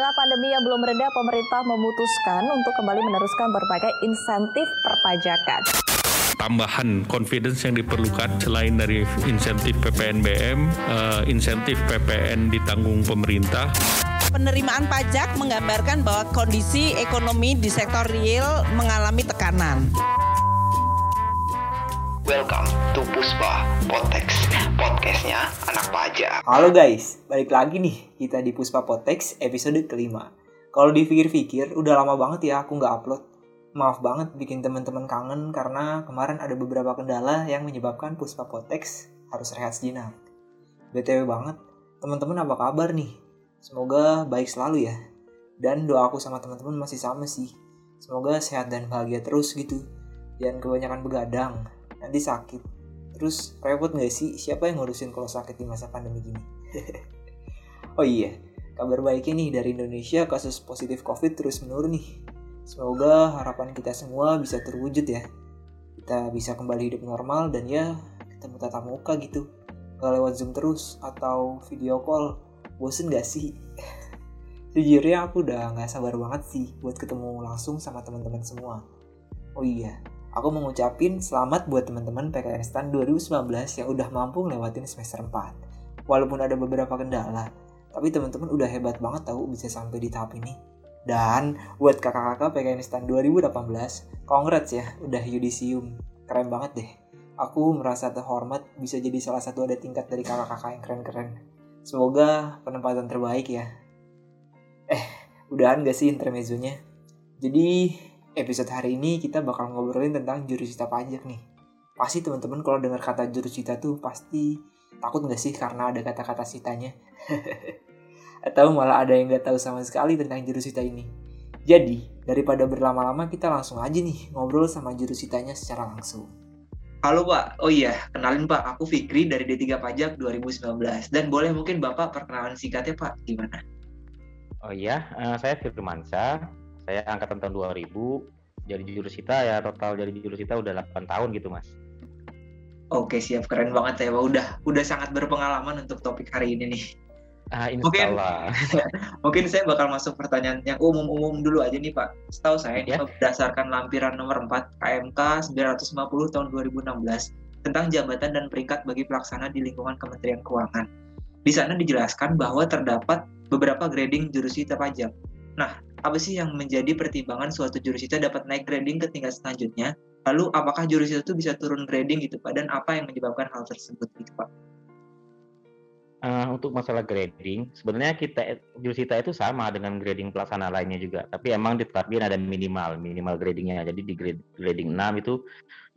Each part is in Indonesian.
tengah pandemi yang belum mereda, pemerintah memutuskan untuk kembali meneruskan berbagai insentif perpajakan. Tambahan confidence yang diperlukan selain dari insentif PPNBM, uh, eh, insentif PPN ditanggung pemerintah. Penerimaan pajak menggambarkan bahwa kondisi ekonomi di sektor real mengalami tekanan. Welcome to Puspa Potex, podcastnya anak pajak. Halo guys, balik lagi nih kita di Puspa Potex episode kelima. Kalau dipikir-pikir, udah lama banget ya aku nggak upload. Maaf banget bikin teman-teman kangen karena kemarin ada beberapa kendala yang menyebabkan Puspa Potex harus rehat sejenak. BTW banget, teman-teman apa kabar nih? Semoga baik selalu ya. Dan doa aku sama teman-teman masih sama sih. Semoga sehat dan bahagia terus gitu. Jangan kebanyakan begadang nanti sakit. Terus repot gak sih? Siapa yang ngurusin kalau sakit di masa pandemi gini? Oh iya kabar baiknya nih dari Indonesia kasus positif covid terus menurun nih. Semoga harapan kita semua bisa terwujud ya. Kita bisa kembali hidup normal dan ya ketemu tatap muka gitu. Gak lewat zoom terus atau video call. Bosen gak sih? Sejujurnya aku udah gak sabar banget sih buat ketemu langsung sama teman-teman semua. Oh iya Aku mau ngucapin selamat buat teman-teman PKN STAN 2019 yang udah mampu ngelewatin semester 4. Walaupun ada beberapa kendala, tapi teman-teman udah hebat banget tahu bisa sampai di tahap ini. Dan buat kakak-kakak PKN STAN 2018, congrats ya, udah yudisium. Keren banget deh. Aku merasa terhormat bisa jadi salah satu ada tingkat dari kakak-kakak yang keren-keren. Semoga penempatan terbaik ya. Eh, udahan gak sih intermezzonya? Jadi, episode hari ini kita bakal ngobrolin tentang jurusita pajak nih. Pasti teman-teman kalau dengar kata jurusita tuh pasti takut nggak sih karena ada kata-kata sitanya? Atau malah ada yang nggak tahu sama sekali tentang jurusita ini. Jadi, daripada berlama-lama kita langsung aja nih ngobrol sama jurusitanya secara langsung. Halo Pak, oh iya, kenalin Pak, aku Fikri dari D3 Pajak 2019. Dan boleh mungkin Bapak perkenalan singkatnya Pak, gimana? Oh iya, uh, saya Firmansyah, saya angkatan tahun 2000 jadi jurusita ya total jadi jurusita udah 8 tahun gitu mas Oke siap keren banget ya udah udah sangat berpengalaman untuk topik hari ini nih Ah, mungkin, mungkin saya bakal masuk pertanyaan yang umum-umum dulu aja nih Pak. Setahu saya ya. berdasarkan lampiran nomor 4 KMK 950 tahun 2016 tentang jabatan dan peringkat bagi pelaksana di lingkungan Kementerian Keuangan. Di sana dijelaskan bahwa terdapat beberapa grading jurusita pajak. Nah, apa sih yang menjadi pertimbangan suatu jurusita dapat naik grading ke tingkat selanjutnya? Lalu apakah jurusita itu bisa turun grading gitu Pak? Dan apa yang menyebabkan hal tersebut gitu Pak? Uh, untuk masalah grading, sebenarnya kita jurusita itu sama dengan grading pelaksana lainnya juga, tapi emang ditetapkan ada minimal, minimal gradingnya. Jadi di grade, grading 6 itu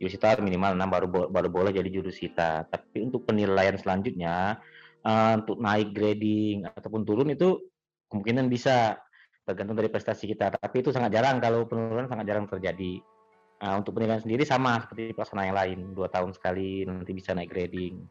jurusita minimal 6 baru baru boleh jadi jurusita. Tapi untuk penilaian selanjutnya uh, untuk naik grading ataupun turun itu kemungkinan bisa tergantung dari prestasi kita. Tapi itu sangat jarang kalau penurunan sangat jarang terjadi. Nah, untuk penilaian sendiri sama seperti pelaksana yang lain, dua tahun sekali nanti bisa naik grading.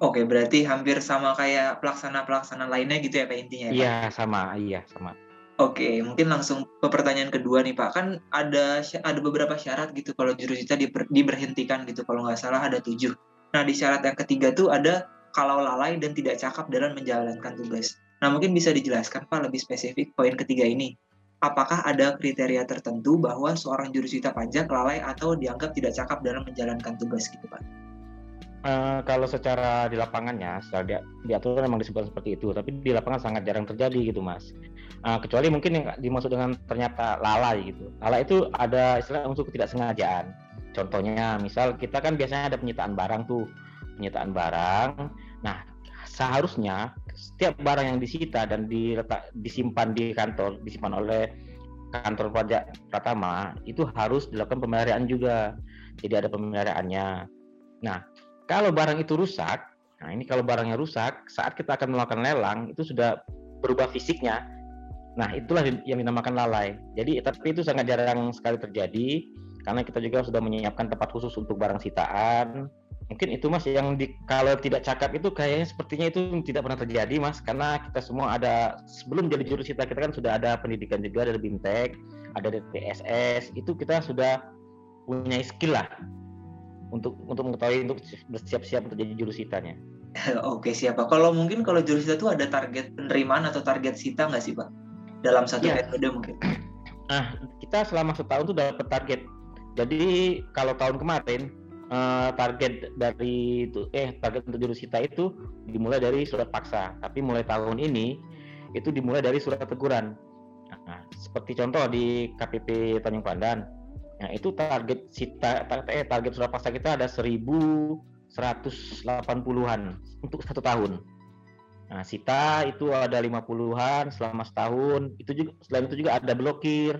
Oke, berarti hampir sama kayak pelaksana-pelaksana lainnya gitu ya Pak intinya? Ya, iya, sama, iya sama. Oke, mungkin langsung ke pertanyaan kedua nih Pak. Kan ada ada beberapa syarat gitu kalau jurusita diber, diberhentikan gitu. Kalau nggak salah ada tujuh. Nah di syarat yang ketiga tuh ada kalau lalai dan tidak cakap dalam menjalankan tugas. Nah, mungkin bisa dijelaskan Pak lebih spesifik poin ketiga ini. Apakah ada kriteria tertentu bahwa seorang jurusita pajak lalai atau dianggap tidak cakap dalam menjalankan tugas gitu Pak? Uh, kalau secara di lapangannya, secara di, diatur memang disebut seperti itu, tapi di lapangan sangat jarang terjadi gitu mas. Uh, kecuali mungkin yang dimaksud dengan ternyata lalai gitu. Lalai itu ada istilah untuk ketidaksengajaan. Contohnya, misal kita kan biasanya ada penyitaan barang tuh, penyitaan barang. Nah, seharusnya setiap barang yang disita dan diletak disimpan di kantor disimpan oleh kantor pajak Pratama itu harus dilakukan pemeliharaan juga. Jadi ada pemeliharaannya nah kalau barang itu rusak nah ini kalau barangnya rusak saat kita akan melakukan lelang itu sudah berubah fisiknya. Nah itulah yang dinamakan lalai. Jadi tapi itu sangat jarang sekali terjadi karena kita juga sudah menyiapkan tempat khusus untuk barang sitaan mungkin itu mas yang di, kalau tidak cakap itu kayaknya sepertinya itu tidak pernah terjadi mas karena kita semua ada sebelum jadi jurusita kita kan sudah ada pendidikan juga dari bimtek ada dari TSS itu kita sudah punya skill lah untuk untuk mengetahui untuk bersiap-siap untuk jadi jurusitanya. Oke siapa? Kalau mungkin kalau jurusita itu ada target penerimaan atau target sita nggak sih pak? Dalam satu Iya. periode mungkin. Nah, kita selama setahun tuh dapat target. Jadi kalau tahun kemarin eh, target dari itu eh target untuk jurus kita itu dimulai dari surat paksa. Tapi mulai tahun ini itu dimulai dari surat teguran. Nah, seperti contoh di KPP Tanjung Pandan. Nah, itu target sita eh, target surat paksa kita ada 1180-an untuk satu tahun. Nah, sita itu ada 50-an selama setahun. Itu juga selain itu juga ada blokir,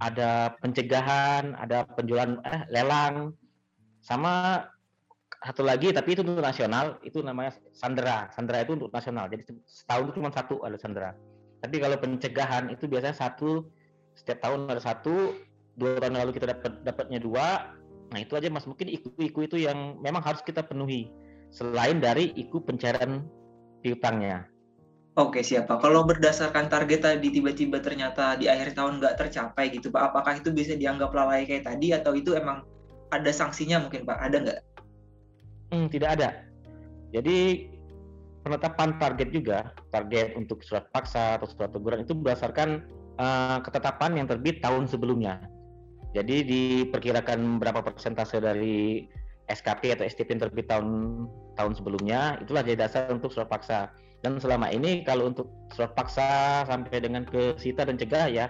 ada pencegahan, ada penjualan eh lelang. Sama satu lagi tapi itu untuk nasional, itu namanya sandera. Sandera itu untuk nasional. Jadi setahun itu cuma satu ada sandera. Tapi kalau pencegahan itu biasanya satu setiap tahun ada satu, dua tahun lalu kita dapat dapatnya dua. Nah, itu aja Mas mungkin iku-iku itu yang memang harus kita penuhi selain dari iku pencairan piutangnya. Oke siapa? Kalau berdasarkan target tadi tiba-tiba ternyata di akhir tahun nggak tercapai gitu pak, apakah itu bisa dianggap lalai kayak tadi atau itu emang ada sanksinya mungkin pak? Ada nggak? Hmm, tidak ada. Jadi penetapan target juga, target untuk surat paksa atau surat teguran itu berdasarkan eh, ketetapan yang terbit tahun sebelumnya. Jadi diperkirakan berapa persentase dari SKP atau STP yang terbit tahun tahun sebelumnya, itulah jadi dasar untuk surat paksa. Dan selama ini kalau untuk surat paksa sampai dengan ke sita dan cegah ya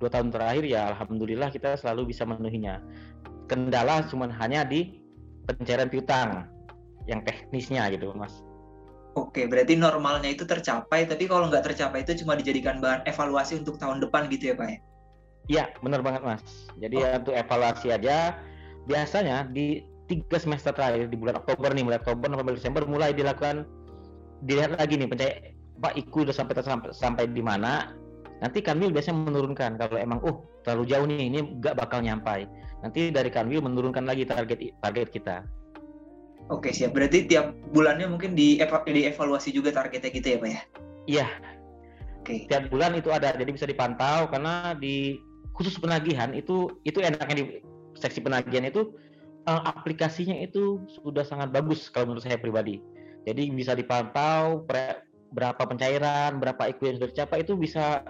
dua tahun terakhir ya alhamdulillah kita selalu bisa memenuhinya. Kendala cuma hanya di pencairan piutang yang teknisnya gitu mas. Oke, berarti normalnya itu tercapai, tapi kalau nggak tercapai itu cuma dijadikan bahan evaluasi untuk tahun depan gitu ya pak ya? Iya benar banget mas. Jadi ya untuk evaluasi aja biasanya di tiga semester terakhir di bulan Oktober nih mulai Oktober November Desember mulai dilakukan dilihat lagi nih pencai Pak Iku udah sampai sampai sampai di mana nanti Kanwil biasanya menurunkan kalau emang uh terlalu jauh nih ini nggak bakal nyampai nanti dari Kanwil menurunkan lagi target target kita Oke siap. Berarti tiap bulannya mungkin di dievaluasi juga targetnya gitu ya pak ya? iya Oke. tiap bulan itu ada jadi bisa dipantau karena di khusus penagihan itu itu enaknya di seksi penagihan itu eh, aplikasinya itu sudah sangat bagus kalau menurut saya pribadi jadi bisa dipantau berapa pencairan berapa yang sudah dicapai itu bisa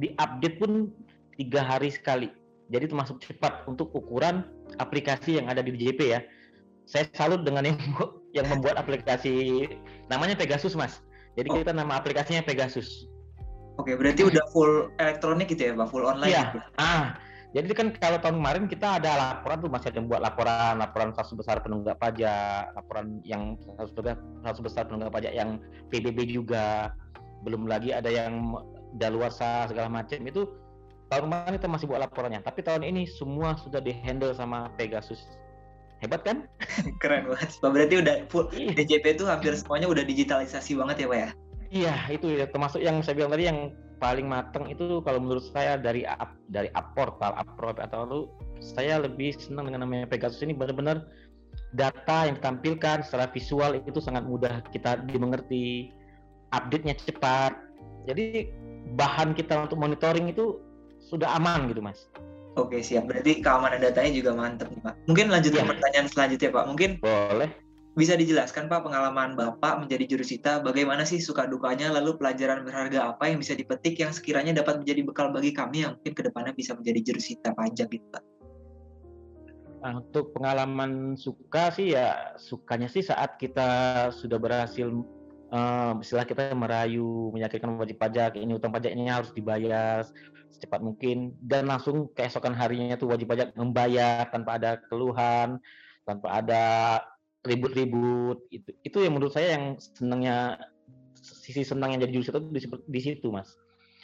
diupdate pun tiga hari sekali jadi termasuk cepat untuk ukuran aplikasi yang ada di DJP ya saya salut dengan yang yang membuat aplikasi namanya Pegasus mas jadi Oh. kita nama aplikasinya Pegasus Oke, berarti udah full elektronik gitu ya pak? Full online Iya. gitu? Ah, jadi kan kalau tahun kemarin kita ada laporan tuh masih ada yang buat laporan, laporan kasus besar penunggak pajak, laporan yang kasus besar, kasus besar penunggak pajak yang PBB juga, belum lagi ada yang daluarsa segala macam itu tahun kemarin kita masih buat laporannya, tapi tahun ini semua sudah dihandle sama Pegasus. Hebat kan? Keren banget. Pak berarti udah full Ih. DJP itu hampir semuanya udah digitalisasi banget ya pak ya? Iya, itu ya termasuk yang saya bilang tadi yang paling matang itu kalau menurut saya dari app dari app portal, app pro atau lu saya lebih senang dengan namanya Pegasus ini benar-benar data yang ditampilkan secara visual itu sangat mudah kita dimengerti, update-nya cepat. Jadi bahan kita untuk monitoring itu sudah aman gitu, Mas. Oke siap. Berarti keamanan datanya juga mantep nih pak. Mungkin lanjut ke Iya. pertanyaan selanjutnya pak. Mungkin Boleh. bisa dijelaskan pak pengalaman bapak menjadi jurusita. Bagaimana sih suka dukanya? Lalu pelajaran berharga apa yang bisa dipetik yang sekiranya dapat menjadi bekal bagi kami yang mungkin ke depannya bisa menjadi jurusita pajak gitu pak. Nah, untuk pengalaman suka sih ya sukanya sih saat kita sudah berhasil eh istilah kita merayu meyakinkan wajib pajak ini utang pajaknya harus dibayar secepat mungkin. Dan langsung keesokan harinya tuh wajib pajak membayar tanpa ada keluhan tanpa ada ribut-ribut itu itu yang menurut saya yang senangnya sisi senang yang jadi jurus itu di, di situ mas.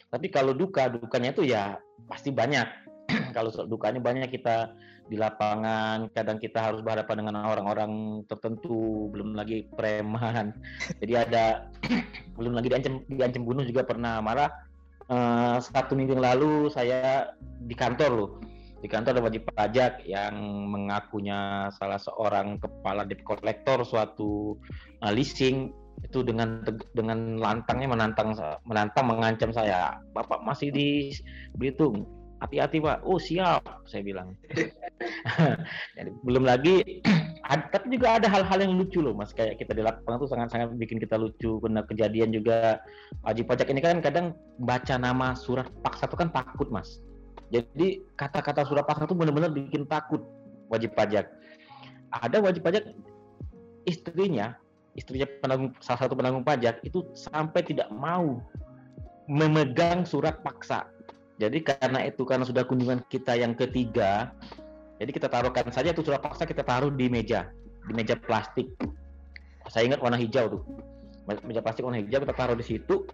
Tapi kalau duka dukanya itu ya pasti banyak. Kalau dukanya banyak kita di lapangan kadang kita harus berhadapan dengan orang-orang tertentu belum lagi preman. Jadi ada belum lagi diancam diancam bunuh juga pernah marah Eh, satu minggu yang lalu saya di kantor loh. Di kantor ada wajib pajak yang mengakunya salah seorang kepala debt collector suatu eh, leasing. Itu dengan dengan lantangnya menantang menantang mengancam saya. Bapak masih di Belitung hati-hati pak. Oh siap saya bilang. Belum lagi tapi juga ada hal-hal yang lucu loh mas. Kayak kita di lapangan tuh sangat-sangat bikin kita lucu. Benar kejadian juga wajib pajak ini kan kadang baca nama surat paksa itu kan takut mas. Jadi kata-kata surat paksa itu benar-benar bikin takut wajib pajak. Ada wajib pajak istrinya istrinya penanggung salah satu penanggung pajak itu sampai tidak mau memegang surat paksa jadi karena itu karena sudah kunjungan kita yang ketiga jadi kita taruhkan saja itu surat paksa kita taruh di meja, di meja plastik. Saya ingat warna hijau tuh. Meja plastik warna hijau kita taruh di situ.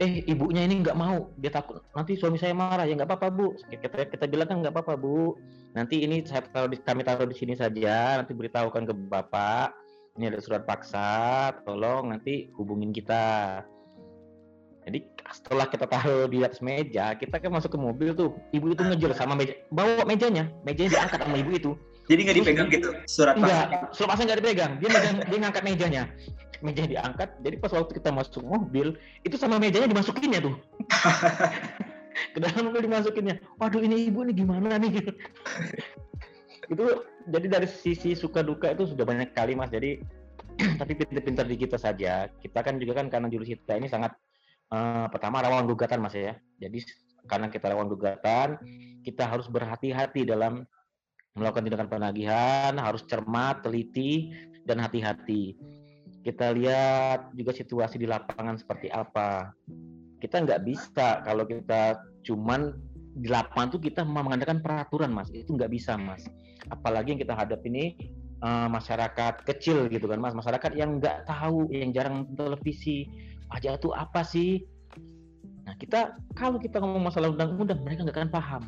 Eh ibunya ini nggak mau, dia takut nanti suami saya marah ya nggak apa-apa bu. Kita kita bilang kan nggak apa-apa bu. Nanti ini saya taruh di, kami taruh di sini saja. Nanti beritahukan ke bapak. Ini ada surat paksa, tolong nanti hubungin kita. Jadi setelah kita taruh di atas meja, kita kan masuk ke mobil tuh. Ibu itu ngejar sama meja, bawa mejanya, mejanya diangkat sama ibu itu. Jadi nggak dipegang gitu surat Enggak, surat pasang nggak dipegang. Dia megang, dia ngangkat mejanya. Mejanya diangkat. Jadi pas waktu kita masuk mobil, itu sama mejanya dimasukinnya tuh. ke dalam mobil dimasukinnya. Waduh ini ibu ini gimana nih? itu jadi dari sisi suka duka itu sudah banyak kali mas. Jadi tapi pintar-pintar di kita saja. Kita kan juga kan karena jurus kita ini sangat uh, pertama rawan gugatan mas ya. Jadi karena kita rawan gugatan, kita harus berhati-hati dalam melakukan tindakan penagihan, harus cermat, teliti, dan hati-hati. Kita lihat juga situasi di lapangan seperti apa. Kita nggak bisa kalau kita cuman di lapangan tuh kita mengandalkan peraturan mas, itu nggak bisa mas. Apalagi yang kita hadapi ini uh, masyarakat kecil gitu kan mas, masyarakat yang nggak tahu, yang jarang televisi, pajak itu apa sih? Nah kita kalau kita ngomong masalah undang-undang mereka nggak akan paham.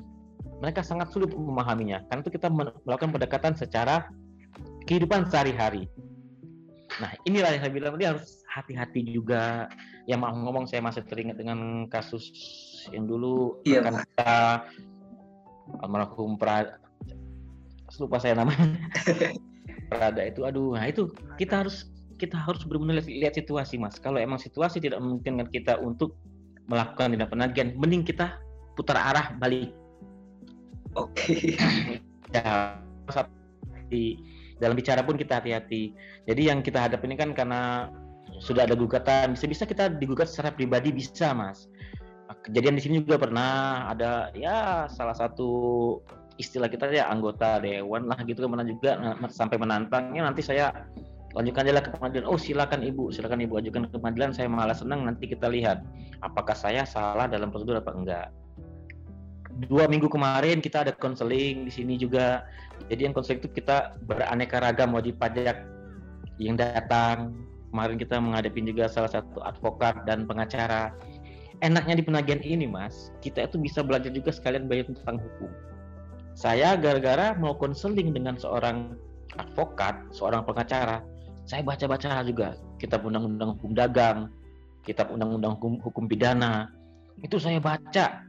Mereka sangat sulit memahaminya karena itu kita melakukan pendekatan secara kehidupan sehari-hari. Nah inilah yang saya bilang dia harus hati-hati juga. Yang mau ngomong saya masih teringat dengan kasus yang dulu iya, kan kita almarhum pra lupa saya namanya Prada itu aduh nah itu kita harus kita harus benar-benar lihat, lihat situasi mas. Kalau emang situasi tidak memungkinkan kita untuk melakukan tindak penagihan mending kita putar arah balik. Oke. Okay. ya di dalam bicara pun kita hati-hati. Jadi yang kita hadapi ini kan karena sudah ada gugatan. Bisa-bisa kita digugat secara pribadi bisa mas. Kejadian di sini juga pernah ada ya salah satu istilah kita ya anggota dewan lah gitu ke mana juga sampai menantangnya nanti saya lanjutkan aja ke pengadilan. Oh silakan ibu. Silakan ibu. Ajukan ke pengadilan. Saya malah senang nanti kita lihat apakah saya salah dalam prosedur apa enggak. Dua minggu kemarin kita ada konseling di sini juga. Jadi yang konseling itu kita beraneka ragam wajib pajak yang datang. Kemarin kita menghadapi juga salah satu advokat dan pengacara. Enaknya di penagihan ini mas kita itu bisa belajar juga sekalian belajar tentang hukum. Saya gara-gara mau konseling dengan seorang advokat seorang pengacara saya baca-baca juga kitab undang-undang hukum dagang, kitab undang-undang hukum, hukum pidana. Itu saya baca.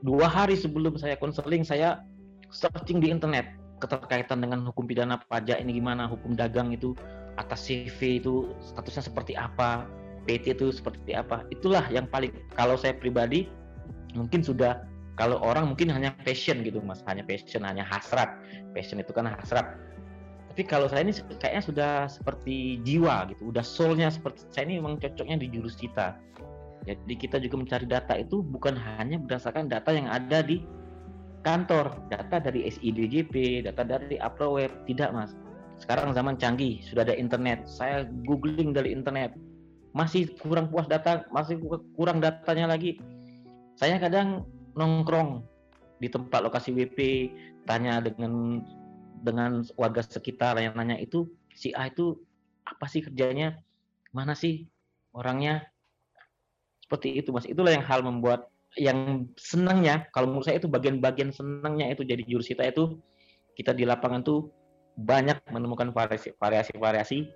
Dua hari sebelum saya konseling, saya searching di internet keterkaitan dengan hukum pidana pajak ini gimana, hukum dagang itu atas CV itu statusnya seperti apa, PT itu seperti apa. Itulah yang paling kalau saya pribadi mungkin sudah kalau orang mungkin hanya passion gitu mas, hanya passion, hanya hasrat. Passion itu kan hasrat tapi kalau saya ini kayaknya sudah seperti jiwa gitu. Udah soulnya seperti saya ini memang cocoknya di jurus kita. Jadi kita juga mencari data itu bukan hanya berdasarkan data yang ada di kantor. Data dari SIDJP data dari web. Tidak mas. Sekarang zaman canggih sudah ada internet. Saya googling dari internet. Masih kurang puas data masih kurang datanya lagi. Saya kadang nongkrong di tempat lokasi WP tanya dengan dengan warga sekitar yang nanya itu si A itu apa sih kerjanya? Mana sih orangnya? Seperti itu mas. Itulah yang hal membuat yang senangnya kalau menurut saya itu bagian-bagian senangnya itu jadi jurus kita itu kita di lapangan tuh banyak menemukan variasi-variasi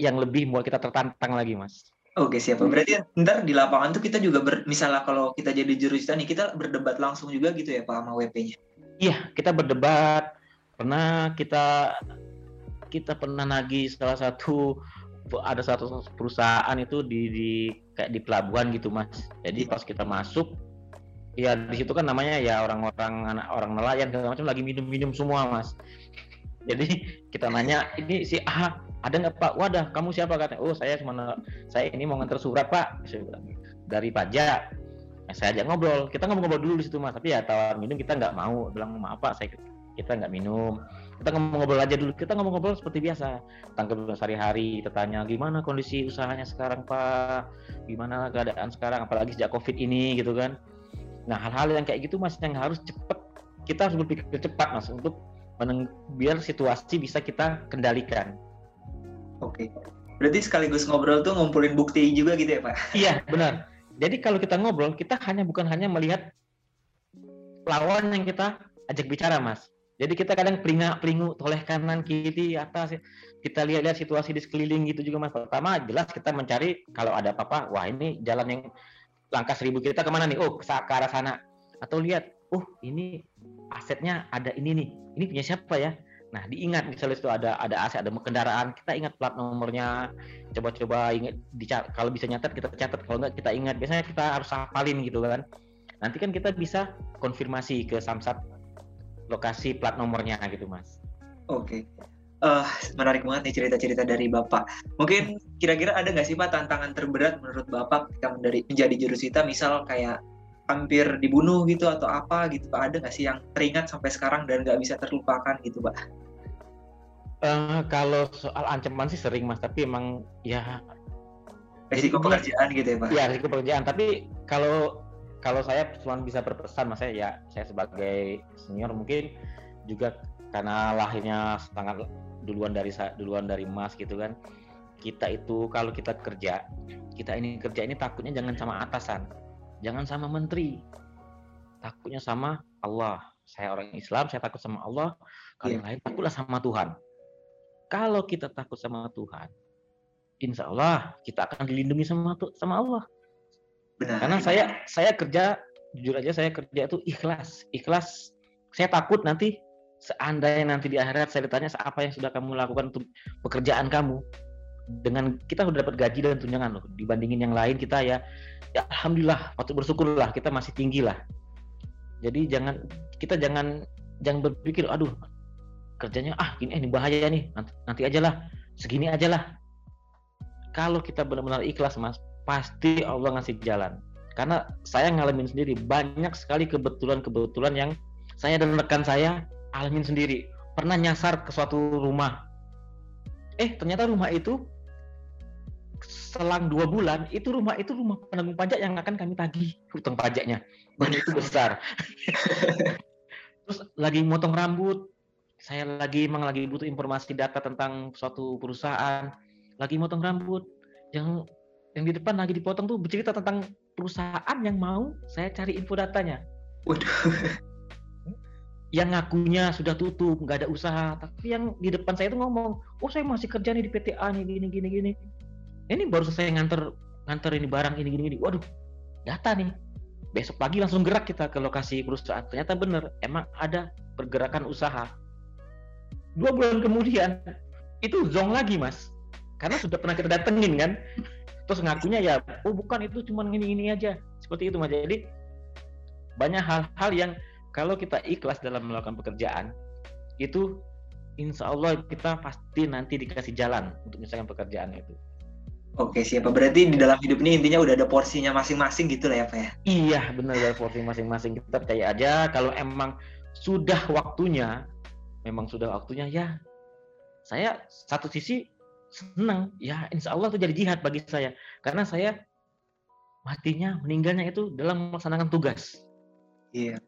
yang lebih membuat kita tertantang lagi mas. Oke siapa berarti ntar di lapangan tuh kita juga ber, misalnya kalau kita jadi jurus nih kita berdebat langsung juga gitu ya Pak sama WP-nya. Iya kita berdebat pernah kita kita pernah nagih salah satu ada satu perusahaan itu di, di kayak di pelabuhan gitu mas jadi pas kita masuk ya di situ kan namanya ya orang-orang anak orang nelayan segala macam lagi minum-minum semua mas Jadi kita nanya ini si A ada nggak Pak? Wadah, kamu siapa katanya? Oh saya cuma saya ini mau nganter surat Pak. Dari pajak. Nah, saya ajak ngobrol. Kita ngobrol dulu di situ mas. Tapi ya tawar minum kita nggak mau. Bilang maaf Pak, saya kita nggak minum. Kita ngobrol aja dulu. Kita ngobrol-ngobrol seperti biasa. Tentang sehari-hari. Kita tanya gimana kondisi usahanya sekarang Pak? Gimana keadaan sekarang? Apalagi sejak COVID ini gitu kan. Nah hal-hal yang kayak gitu mas yang harus cepet. Kita harus berpikir cepat mas untuk meneng biar situasi bisa kita kendalikan. Oke. Berarti sekaligus ngobrol tuh ngumpulin bukti juga gitu ya Pak? Iya benar. Jadi kalau kita ngobrol, kita hanya bukan hanya melihat lawan yang kita ajak bicara, Mas. Jadi kita kadang pelingak pelingu toleh kanan kiri atas kita lihat-lihat situasi di sekeliling gitu juga mas. Pertama jelas kita mencari kalau ada apa-apa, wah ini jalan yang langkah seribu kita ke mana nih? Oh ke arah sana. Atau lihat, oh ini asetnya ada ini nih. Ini punya siapa ya? Nah, diingat misalnya itu ada ada aset, ada kendaraan, kita ingat plat nomornya. Coba-coba ingat dicat kalau bisa nyatet kita catat, kalau enggak kita ingat. Biasanya kita harus hafalin gitu kan. Nanti kan kita bisa konfirmasi ke Samsat lokasi plat nomornya gitu, Mas. Oke. Uh, menarik banget nih cerita-cerita dari Bapak. Mungkin kira-kira ada nggak sih Pak tantangan terberat menurut Bapak ketika menjadi jurusita misal kayak hampir dibunuh gitu atau apa gitu pak ada nggak sih yang teringat sampai sekarang dan nggak bisa terlupakan gitu pak uh, kalau soal ancaman sih sering mas tapi emang ya risiko pekerjaan gitu ya pak ya risiko pekerjaan tapi kalau kalau saya cuma bisa berpesan mas saya ya saya sebagai senior mungkin juga karena lahirnya sangat duluan dari duluan dari mas gitu kan kita itu kalau kita kerja kita ini kerja ini takutnya jangan sama atasan jangan sama menteri takutnya sama Allah. Saya orang Islam saya takut sama Allah kalian yeah. lain takutlah sama Tuhan. Kalau kita takut sama Tuhan insya Allah kita akan dilindungi sama sama Allah Benar. karena saya saya kerja jujur aja saya kerja itu ikhlas ikhlas. Saya takut nanti seandainya nanti di akhirat saya ditanya apa yang sudah kamu lakukan untuk pekerjaan kamu dengan kita sudah dapat gaji dan tunjangan loh. Dibandingin yang lain kita ya, ya alhamdulillah patut bersyukurlah kita masih tinggi lah. Jadi jangan kita jangan jangan berpikir aduh kerjanya ah ini eh, ini bahaya nih nanti, nanti aja lah segini aja lah. Kalau kita benar-benar ikhlas mas pasti Allah ngasih jalan. Karena saya ngalamin sendiri banyak sekali kebetulan-kebetulan yang saya dan rekan saya alamin sendiri. Pernah nyasar ke suatu rumah. Eh ternyata rumah itu selang dua bulan itu rumah itu rumah penanggung pajak yang akan kami tagih. Hutang pajaknya. Banyak itu besar. Terus lagi motong rambut. Saya lagi emang lagi butuh informasi data tentang suatu perusahaan. Lagi motong rambut. Yang yang di depan lagi dipotong tuh bercerita tentang perusahaan yang mau saya cari info datanya. Waduh. Yang ngakunya sudah tutup, nggak ada usaha, tapi yang di depan saya itu ngomong, oh saya masih kerja nih di PTA nih gini gini gini. Ini baru selesai nganter nganter ini barang ini gini gini. Waduh data nih. Besok pagi langsung gerak kita ke lokasi perusahaan. Ternyata bener emang ada pergerakan usaha. Dua bulan kemudian itu zong lagi mas. Karena sudah pernah kita datengin kan terus ngakunya ya oh bukan itu cuma ini ini aja seperti itu mas jadi banyak hal-hal yang kalau kita ikhlas dalam melakukan pekerjaan itu insya Allah kita pasti nanti dikasih jalan untuk misalkan pekerjaan itu Oke siapa berarti di dalam hidup ini intinya udah ada porsinya masing-masing gitu lah ya Pak ya? Iya benar ada porsi masing-masing kita percaya aja kalau emang sudah waktunya, memang sudah waktunya ya. Saya satu sisi senang. Ya Insya Allah itu jadi jihad bagi saya. Karena saya matinya meninggalnya itu dalam melaksanakan tugas. Iya.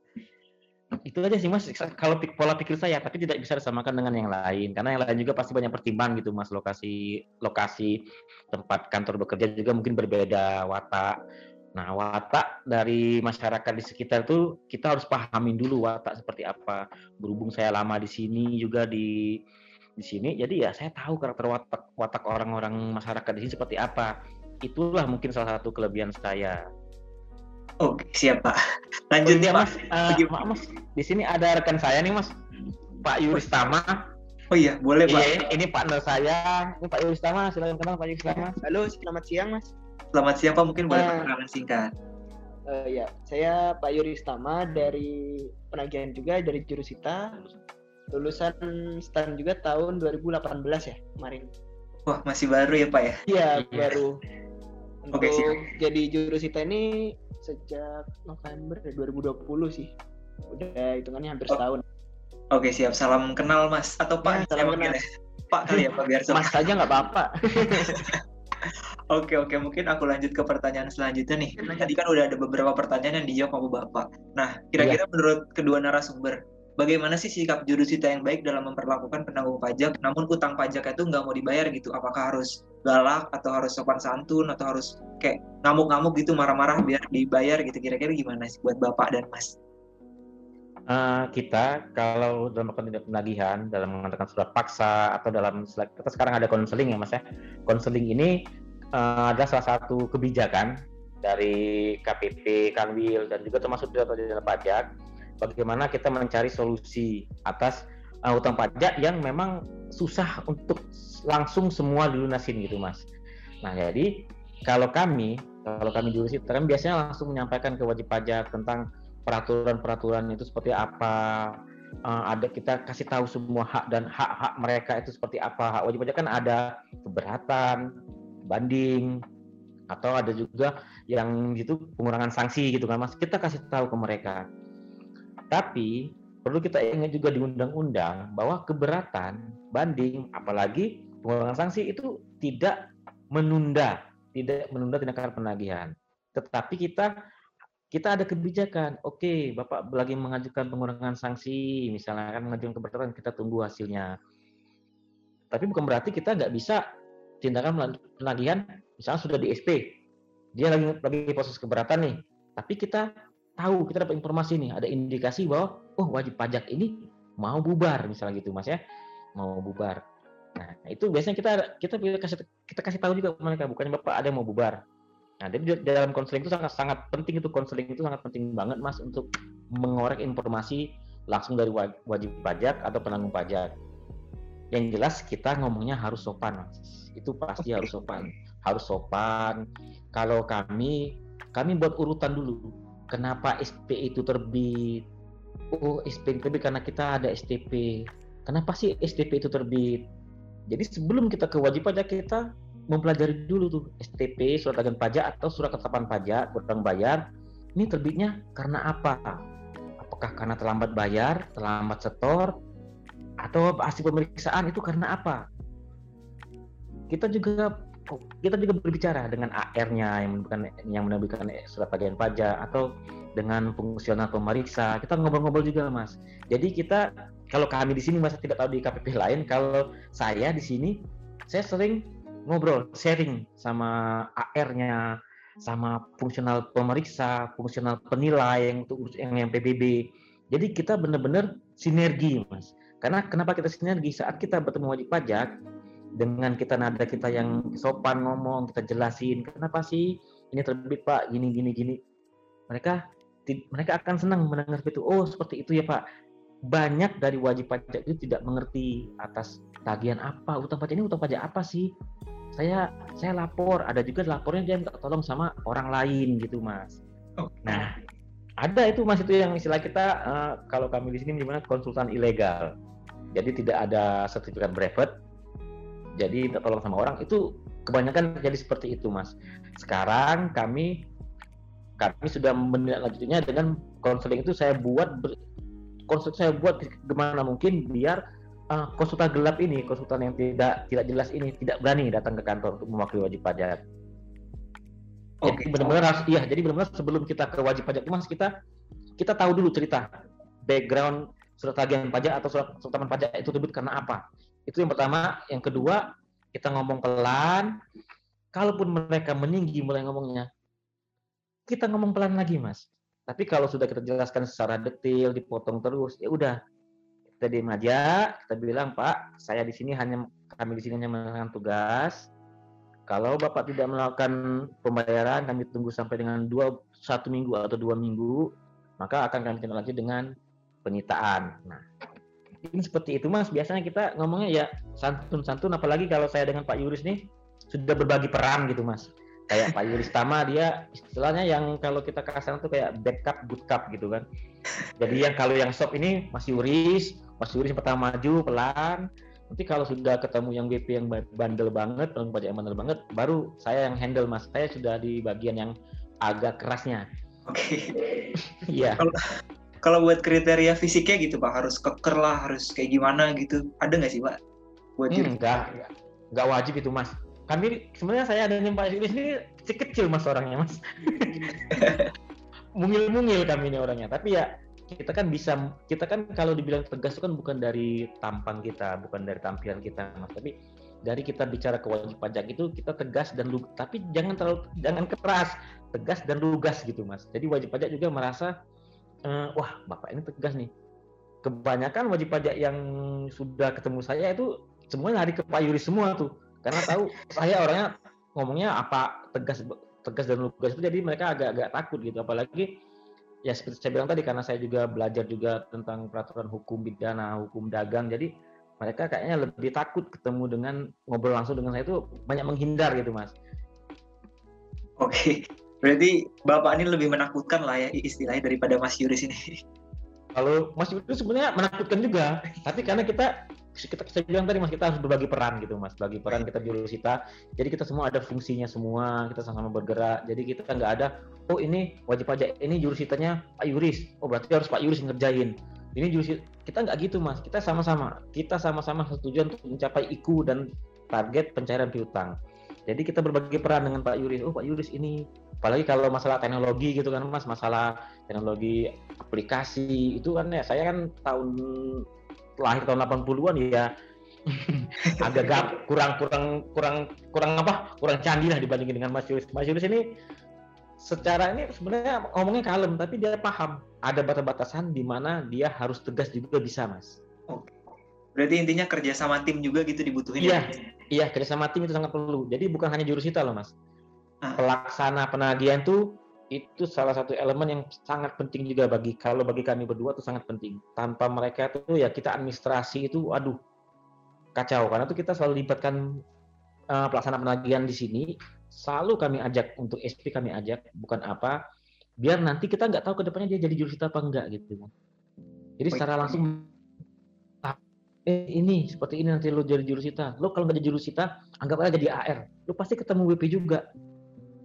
Itu aja sih mas kalau pola pikir saya tapi tidak bisa disamakan dengan yang lain. Karena yang lain juga pasti banyak pertimbangan gitu mas. Lokasi lokasi tempat kantor bekerja juga mungkin berbeda watak. Nah watak dari masyarakat di sekitar itu kita harus pahamin dulu watak seperti apa. Berhubung saya lama di sini juga di di sini jadi ya saya tahu karakter watak watak orang-orang masyarakat di sini seperti apa itulah mungkin salah satu kelebihan saya Oke, siap Pak. Lanjut ya Mas. Uh, mas, di sini ada rekan saya nih Mas, Pak Yuristama. Oh iya, boleh Pak. Iya, ini partner saya, ini Pak Yuristama. Silakan kenal Pak Yuristama. Halo, selamat siang Mas. Selamat siang Pak, mungkin boleh uh, perkenalan singkat. Uh, ya, saya Pak Yuristama dari penagihan juga dari Jurusita. Lulusan STAN juga tahun 2018 ya kemarin. Wah, masih baru ya, Pak ya? Iya, Iya. baru. Oke, Untuk siap. jadi jurusita ini sejak November ya, 2020 sih. Udah hitungannya hampir Oh. setahun. Oke, siap. Salam kenal, Mas. Atau Pak, Ya, salam kenal. Pak kali ya, Pak, biar sopan. Mas aja nggak apa-apa. Oke oke mungkin aku lanjut ke pertanyaan selanjutnya nih. Tadi kan udah ada beberapa pertanyaan yang dijawab sama Bapak. Nah kira-kira menurut kedua narasumber, bagaimana sih sikap jurusita yang baik dalam memperlakukan penanggung pajak, namun utang pajak itu nggak mau dibayar gitu? Apakah harus galak atau harus sopan santun atau harus kayak ngamuk-ngamuk gitu marah-marah biar dibayar gitu? Kira-kira gimana sih buat Bapak dan Mas? Eh, kita kalau dalam tindak penagihan, dalam mengatakan surat paksa atau dalam kita sekarang ada konseling ya mas ya. Konseling ini eh, ada salah satu kebijakan dari KPP, Kanwil dan juga termasuk Jenderal Pajak bagaimana kita mencari solusi atas eh, utang pajak yang memang susah untuk langsung semua dilunasin gitu mas. Nah jadi kalau kami kalau kami jurusita kan biasanya langsung menyampaikan ke wajib pajak tentang peraturan-peraturan itu seperti apa Eh, ada kita kasih tahu semua hak dan hak-hak mereka itu seperti apa. Hak wajib pajak kan ada keberatan banding atau ada juga yang gitu pengurangan sanksi gitu kan mas. Kita kasih tahu ke mereka tapi perlu kita ingat juga di undang-undang bahwa keberatan banding apalagi pengurangan sanksi itu tidak menunda tidak menunda tindakan penagihan. Tetapi kita kita ada kebijakan, oke, Bapak lagi mengajukan pengurangan sanksi, misalnya kan mengajukan keberatan, kita tunggu hasilnya. Tapi bukan berarti kita nggak bisa tindakan penagihan, misalnya sudah di SP, dia lagi lagi proses keberatan nih, tapi kita tahu, kita dapat informasi nih, ada indikasi bahwa, oh wajib pajak ini mau bubar, misalnya gitu, Mas ya, mau bubar. Nah, itu biasanya kita kita kasih kita kasih tahu juga mereka, bukannya Bapak ada yang mau bubar. Nah, jadi di dalam konseling itu sangat sangat penting itu konseling itu sangat penting banget Mas untuk mengorek informasi langsung dari wa- wajib pajak atau penanggung pajak. Yang jelas kita ngomongnya harus sopan, Mas. Itu pasti harus sopan. Harus sopan. Kalau kami kami buat urutan dulu. Kenapa SP itu terbit? Oh, SP itu terbit karena kita ada STP. Kenapa sih STP itu terbit? Jadi sebelum kita ke wajib pajak kita mempelajari dulu tuh STP surat agen pajak atau surat ketetapan pajak bertanggung bayar ini terbitnya karena apa apakah karena terlambat bayar terlambat setor atau hasil pemeriksaan itu karena apa kita juga kita juga berbicara dengan AR-nya yang bukan yang menerbitkan surat agen pajak atau dengan fungsional pemeriksa. Kita ngobrol-ngobrol juga mas. Jadi kita kalau kami di sini masa tidak tahu di KPP lain kalau saya di sini saya sering ngobrol sharing sama AR-nya sama fungsional pemeriksa fungsional penilai yang untuk yang, yang PBB jadi kita benar-benar sinergi mas. Karena kenapa kita sinergi? Saat kita bertemu wajib pajak dengan kita nada kita yang sopan ngomong kita jelasin kenapa sih ini terbit pak? Gini gini gini. Mereka mereka akan senang mendengar itu. Oh seperti itu ya pak. Banyak dari wajib pajak itu tidak mengerti atas tagihan apa utang pajak ini utang pajak apa sih? Saya saya lapor. Ada juga lapornya dia minta tolong sama orang lain gitu mas. Nah ada itu mas itu yang istilah kita eh, kalau kami di sini gimana konsultan ilegal. Jadi tidak ada sertifikat brevet jadi minta tolong sama orang itu kebanyakan terjadi seperti itu mas. Sekarang kami kami sudah menindaklanjutinya dengan konseling itu saya buat ber- konseling saya buat gimana mungkin biar uh, konsultan gelap ini konsultan yang tidak tidak jelas ini tidak berani datang ke kantor untuk mewakili wajib pajak. Jadi Oke, benar-benar harus iya jadi benar-benar sebelum kita ke wajib pajak itu mas kita kita tahu dulu cerita background surat tagihan pajak atau surat ketetapan pajak itu terbit karena apa itu yang pertama. Yang kedua kita ngomong pelan. Kalaupun mereka meninggi mulai ngomongnya kita ngomong pelan lagi mas. Tapi kalau sudah kita jelaskan secara detail dipotong terus ya udah. Kita diam aja. Kita bilang pak saya di sini hanya kami di sini hanya melakukan tugas. Kalau bapak tidak melakukan pembayaran kami tunggu sampai dengan dua satu minggu atau dua minggu maka akan kami tindak lanjut dengan penyitaan. Nah ini seperti itu mas. Biasanya kita ngomongnya ya santun-santun apalagi kalau saya dengan Pak Yuris nih sudah berbagi peran gitu mas. Kayak Pak Yuris Tama dia istilahnya yang kalau kita kasar tuh kayak bad cup good cup gitu kan. Jadi yang kalau yang shop ini Mas Yuris Mas Yuris yang pertama maju pelan. Nanti kalau sudah ketemu yang BP yang bandel banget penanggung pajak yang bandel banget baru saya yang handle mas. Saya sudah di bagian yang agak kerasnya. Oke. Iya. Kalau kalau buat kriteria fisiknya gitu pak harus keker lah harus kayak gimana gitu. Ada nggak sih pak? Buat hmm, enggak enggak wajib itu mas. Kami sebenarnya saya ada yang Pak Yuris ini kecil kecil mas orangnya mas. Mungil-mungil kami ini orangnya. Tapi ya kita kan bisa kita kan kalau dibilang tegas itu kan bukan dari tampang kita bukan dari tampilan kita mas. Tapi dari kita bicara ke wajib pajak itu kita tegas dan lugas tapi jangan terlalu jangan keras. Tegas dan lugas gitu mas. Jadi wajib pajak juga merasa uh, wah bapak ini tegas nih. Kebanyakan wajib pajak yang sudah ketemu saya itu semuanya lari ke Pak Yuri semua tuh. Karena tahu saya orangnya ngomongnya apa tegas tegas dan lugas itu jadi mereka agak-agak takut gitu. Apalagi ya seperti saya bilang tadi karena saya juga belajar juga tentang peraturan hukum pidana, hukum dagang, jadi mereka kayaknya lebih takut ketemu dengan ngobrol langsung dengan saya itu banyak menghindar gitu mas. Oke, berarti bapak ini lebih menakutkan lah ya istilahnya daripada Mas Yuris ini. Kalau Mas Yuris sebenarnya menakutkan juga, tapi karena kita kita saya bilang tadi mas kita harus berbagi peran gitu mas. Bagi peran kita jurusita jadi kita semua ada fungsinya semua kita sama-sama bergerak. Jadi kita nggak ada oh ini wajib pajak ini jurusitanya Pak Yuris. Oh berarti harus Pak Yuris ngerjain. Ini jurus kita nggak gitu mas. Kita sama-sama kita sama-sama setuju untuk mencapai IKU dan target pencairan piutang jadi kita berbagi peran dengan Pak Yuris oh Pak Yuris ini apalagi kalau masalah teknologi gitu kan mas masalah teknologi aplikasi itu kan ya saya kan tahun lahir tahun 80-an ya agak gap, kurang kurang kurang kurang apa kurang canggih lah dibandingin dengan Mas Yuris. Mas Yuris ini secara ini sebenarnya ngomongnya kalem tapi dia paham ada batas-batasan di mana dia harus tegas juga bisa mas. Oke. Berarti intinya kerja sama tim juga gitu dibutuhin. Iya, ya? iya kerja sama tim itu sangat perlu. Jadi bukan hanya jurusita loh mas. Ah. Pelaksana penagihan tuh itu salah satu elemen yang sangat penting juga bagi kalau bagi kami berdua itu sangat penting. Tanpa mereka itu ya kita administrasi itu aduh kacau karena itu kita selalu libatkan uh, pelaksana penagihan di sini selalu kami ajak untuk SP kami ajak bukan apa biar nanti kita nggak tahu ke depannya dia jadi jurusita apa enggak gitu. Jadi secara langsung eh ini seperti ini nanti lo jadi jurusita. Lo kalau nggak jadi jurusita anggap aja jadi AR. Lo pasti ketemu WP juga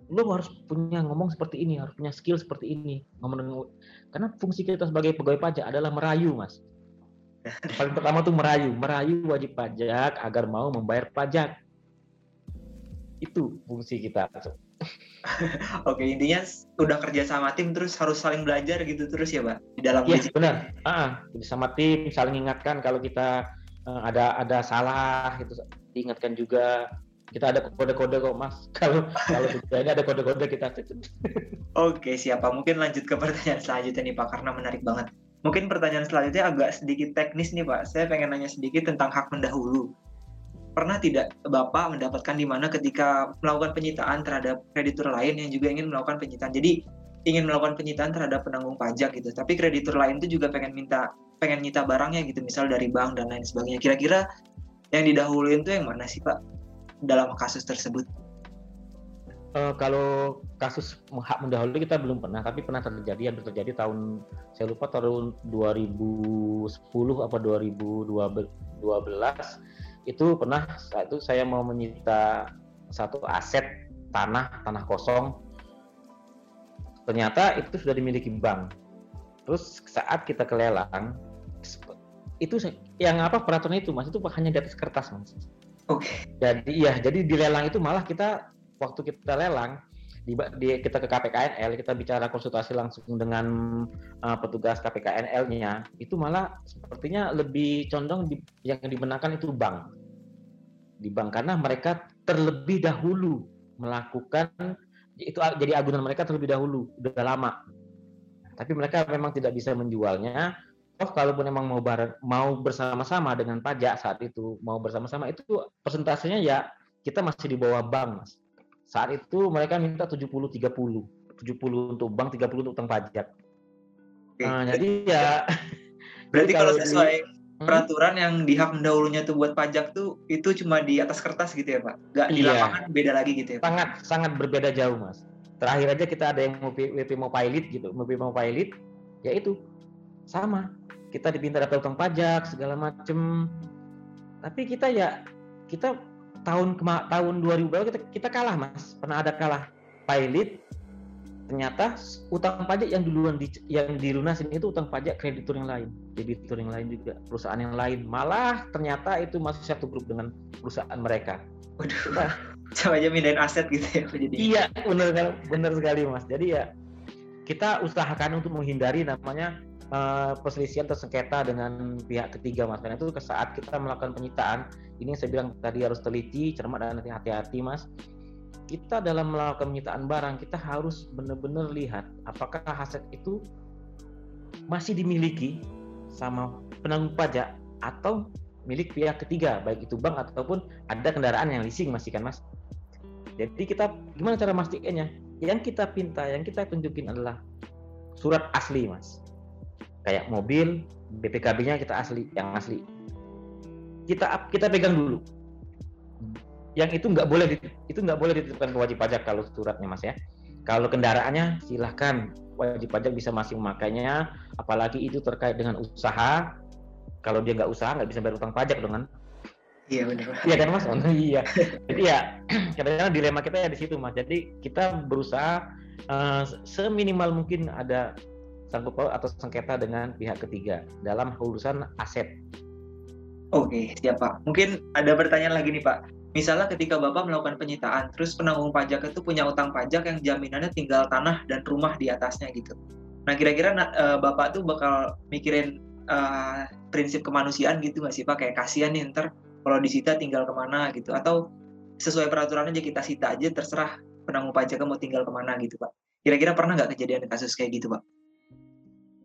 lo harus punya ngomong seperti ini, harus punya skill seperti ini. Ngomong dengan, karena fungsi kita sebagai pegawai pajak adalah merayu, Mas. Paling pertama tuh merayu, merayu wajib pajak agar mau membayar pajak. Itu fungsi kita. Oke, intinya udah kerja sama tim terus harus saling belajar gitu terus ya, Pak. Di dalam Iya, benar. Ah, sama tim saling ingatkan kalau kita uh, ada ada salah gitu. Diingatkan juga. Kita ada kode-kode kok mas. Kalau kalau sudah ini ada kode-kode kita oke siapa mungkin lanjut ke pertanyaan selanjutnya nih pak karena menarik banget. Mungkin pertanyaan selanjutnya agak sedikit teknis nih pak. Saya pengen nanya sedikit tentang hak mendahulu pernah tidak bapak mendapatkan di mana ketika melakukan penyitaan terhadap kreditur lain yang juga ingin melakukan penyitaan? Jadi ingin melakukan penyitaan terhadap penanggung pajak gitu tapi kreditur lain itu juga pengen minta pengen nyita barangnya gitu misal dari bank dan lain sebagainya. Kira-kira yang didahuluin tuh yang mana sih pak dalam kasus tersebut? Uh, kalau kasus hak mendahului kita belum pernah, tapi pernah terjadi yang terjadi tahun saya lupa tahun 2010 apa 2012 itu pernah saat itu saya mau menyita satu aset tanah tanah kosong ternyata itu sudah dimiliki bank terus saat kita kelelang itu yang apa peraturan itu mas itu hanya di atas kertas mas Oke. Okay. Jadi ya, jadi di lelang itu malah kita waktu kita lelang di, di kita ke KPKNL kita bicara konsultasi langsung dengan uh, petugas KPKNL-nya itu malah sepertinya lebih condong di, yang dibenarkan itu bank. Di bank karena mereka terlebih dahulu melakukan itu jadi agunan mereka terlebih dahulu udah lama. Tapi mereka memang tidak bisa menjualnya. Oh, kalaupun emang mau bareng, mau bersama-sama dengan pajak saat itu, mau bersama-sama itu persentasenya ya kita masih di bawah bank, Mas. Saat itu mereka minta 70 30. 70 untuk bank, 30 untuk utang pajak. Oke. Nah, jadi ya Berarti kalau sesuai di, hmm? peraturan yang di hak mendahulunya tuh buat pajak tuh itu cuma di atas kertas gitu ya, Pak? Gak di iya. lapangan beda lagi gitu ya, Pak? Sangat sangat berbeda jauh, Mas. Terakhir aja kita ada yang mau WP mau pilot gitu, WP mau pilot, ya itu sama kita dipinta daftar utang pajak segala macem tapi kita ya kita tahun kema tahun 2000 berapa kita kita kalah mas. Pernah ada kalah pilot ternyata utang pajak yang duluan di, yang dilunasin itu utang pajak kreditur yang lain debitur yang lain juga perusahaan yang lain. Malah ternyata itu masih satu grup dengan perusahaan mereka. Waduh, nah, sama aja mindahin aset gitu ya jadi. Iya benar benar sekali mas. Jadi ya kita usahakan untuk menghindari namanya uh, perselisihan atau dengan pihak ketiga mas. Karena itu saat kita melakukan penyitaan ini yang saya bilang tadi harus teliti cermat dan hati-hati mas. Kita dalam melakukan penyitaan barang kita harus benar-benar lihat apakah aset itu masih dimiliki sama penanggung pajak atau milik pihak ketiga baik itu bank ataupun ada kendaraan yang leasing masih kan mas? Jadi kita gimana cara memastikannya? Yang kita pinta yang kita tunjukin adalah surat asli mas kayak mobil BPKB-nya kita asli yang asli kita kita pegang dulu yang itu nggak boleh itu nggak boleh dititipkan ke wajib pajak kalau suratnya mas ya kalau kendaraannya silahkan wajib pajak bisa masih memakainya apalagi itu terkait dengan usaha kalau dia nggak usaha nggak bisa bayar utang pajak dengan Iya benar. Iya kan mas? Oh, iya. Jadi ya kadang-kadang dilema kita ya di situ mas. Jadi kita berusaha uh, seminimal mungkin ada sangkut paut atau sengketa dengan pihak ketiga dalam urusan aset. Oke, siap Pak. Mungkin ada pertanyaan lagi nih Pak. Misalnya ketika Bapak melakukan penyitaan, terus penanggung pajak itu punya utang pajak yang jaminannya tinggal tanah dan rumah di atasnya gitu. Nah kira-kira uh, Bapak tuh bakal mikirin uh, prinsip kemanusiaan gitu nggak sih Pak? Kayak kasihan nih ntar kalau disita tinggal ke mana gitu. Atau sesuai peraturan aja kita sita aja terserah penanggung pajaknya mau tinggal ke mana gitu Pak. Kira-kira pernah nggak kejadian kasus kayak gitu Pak?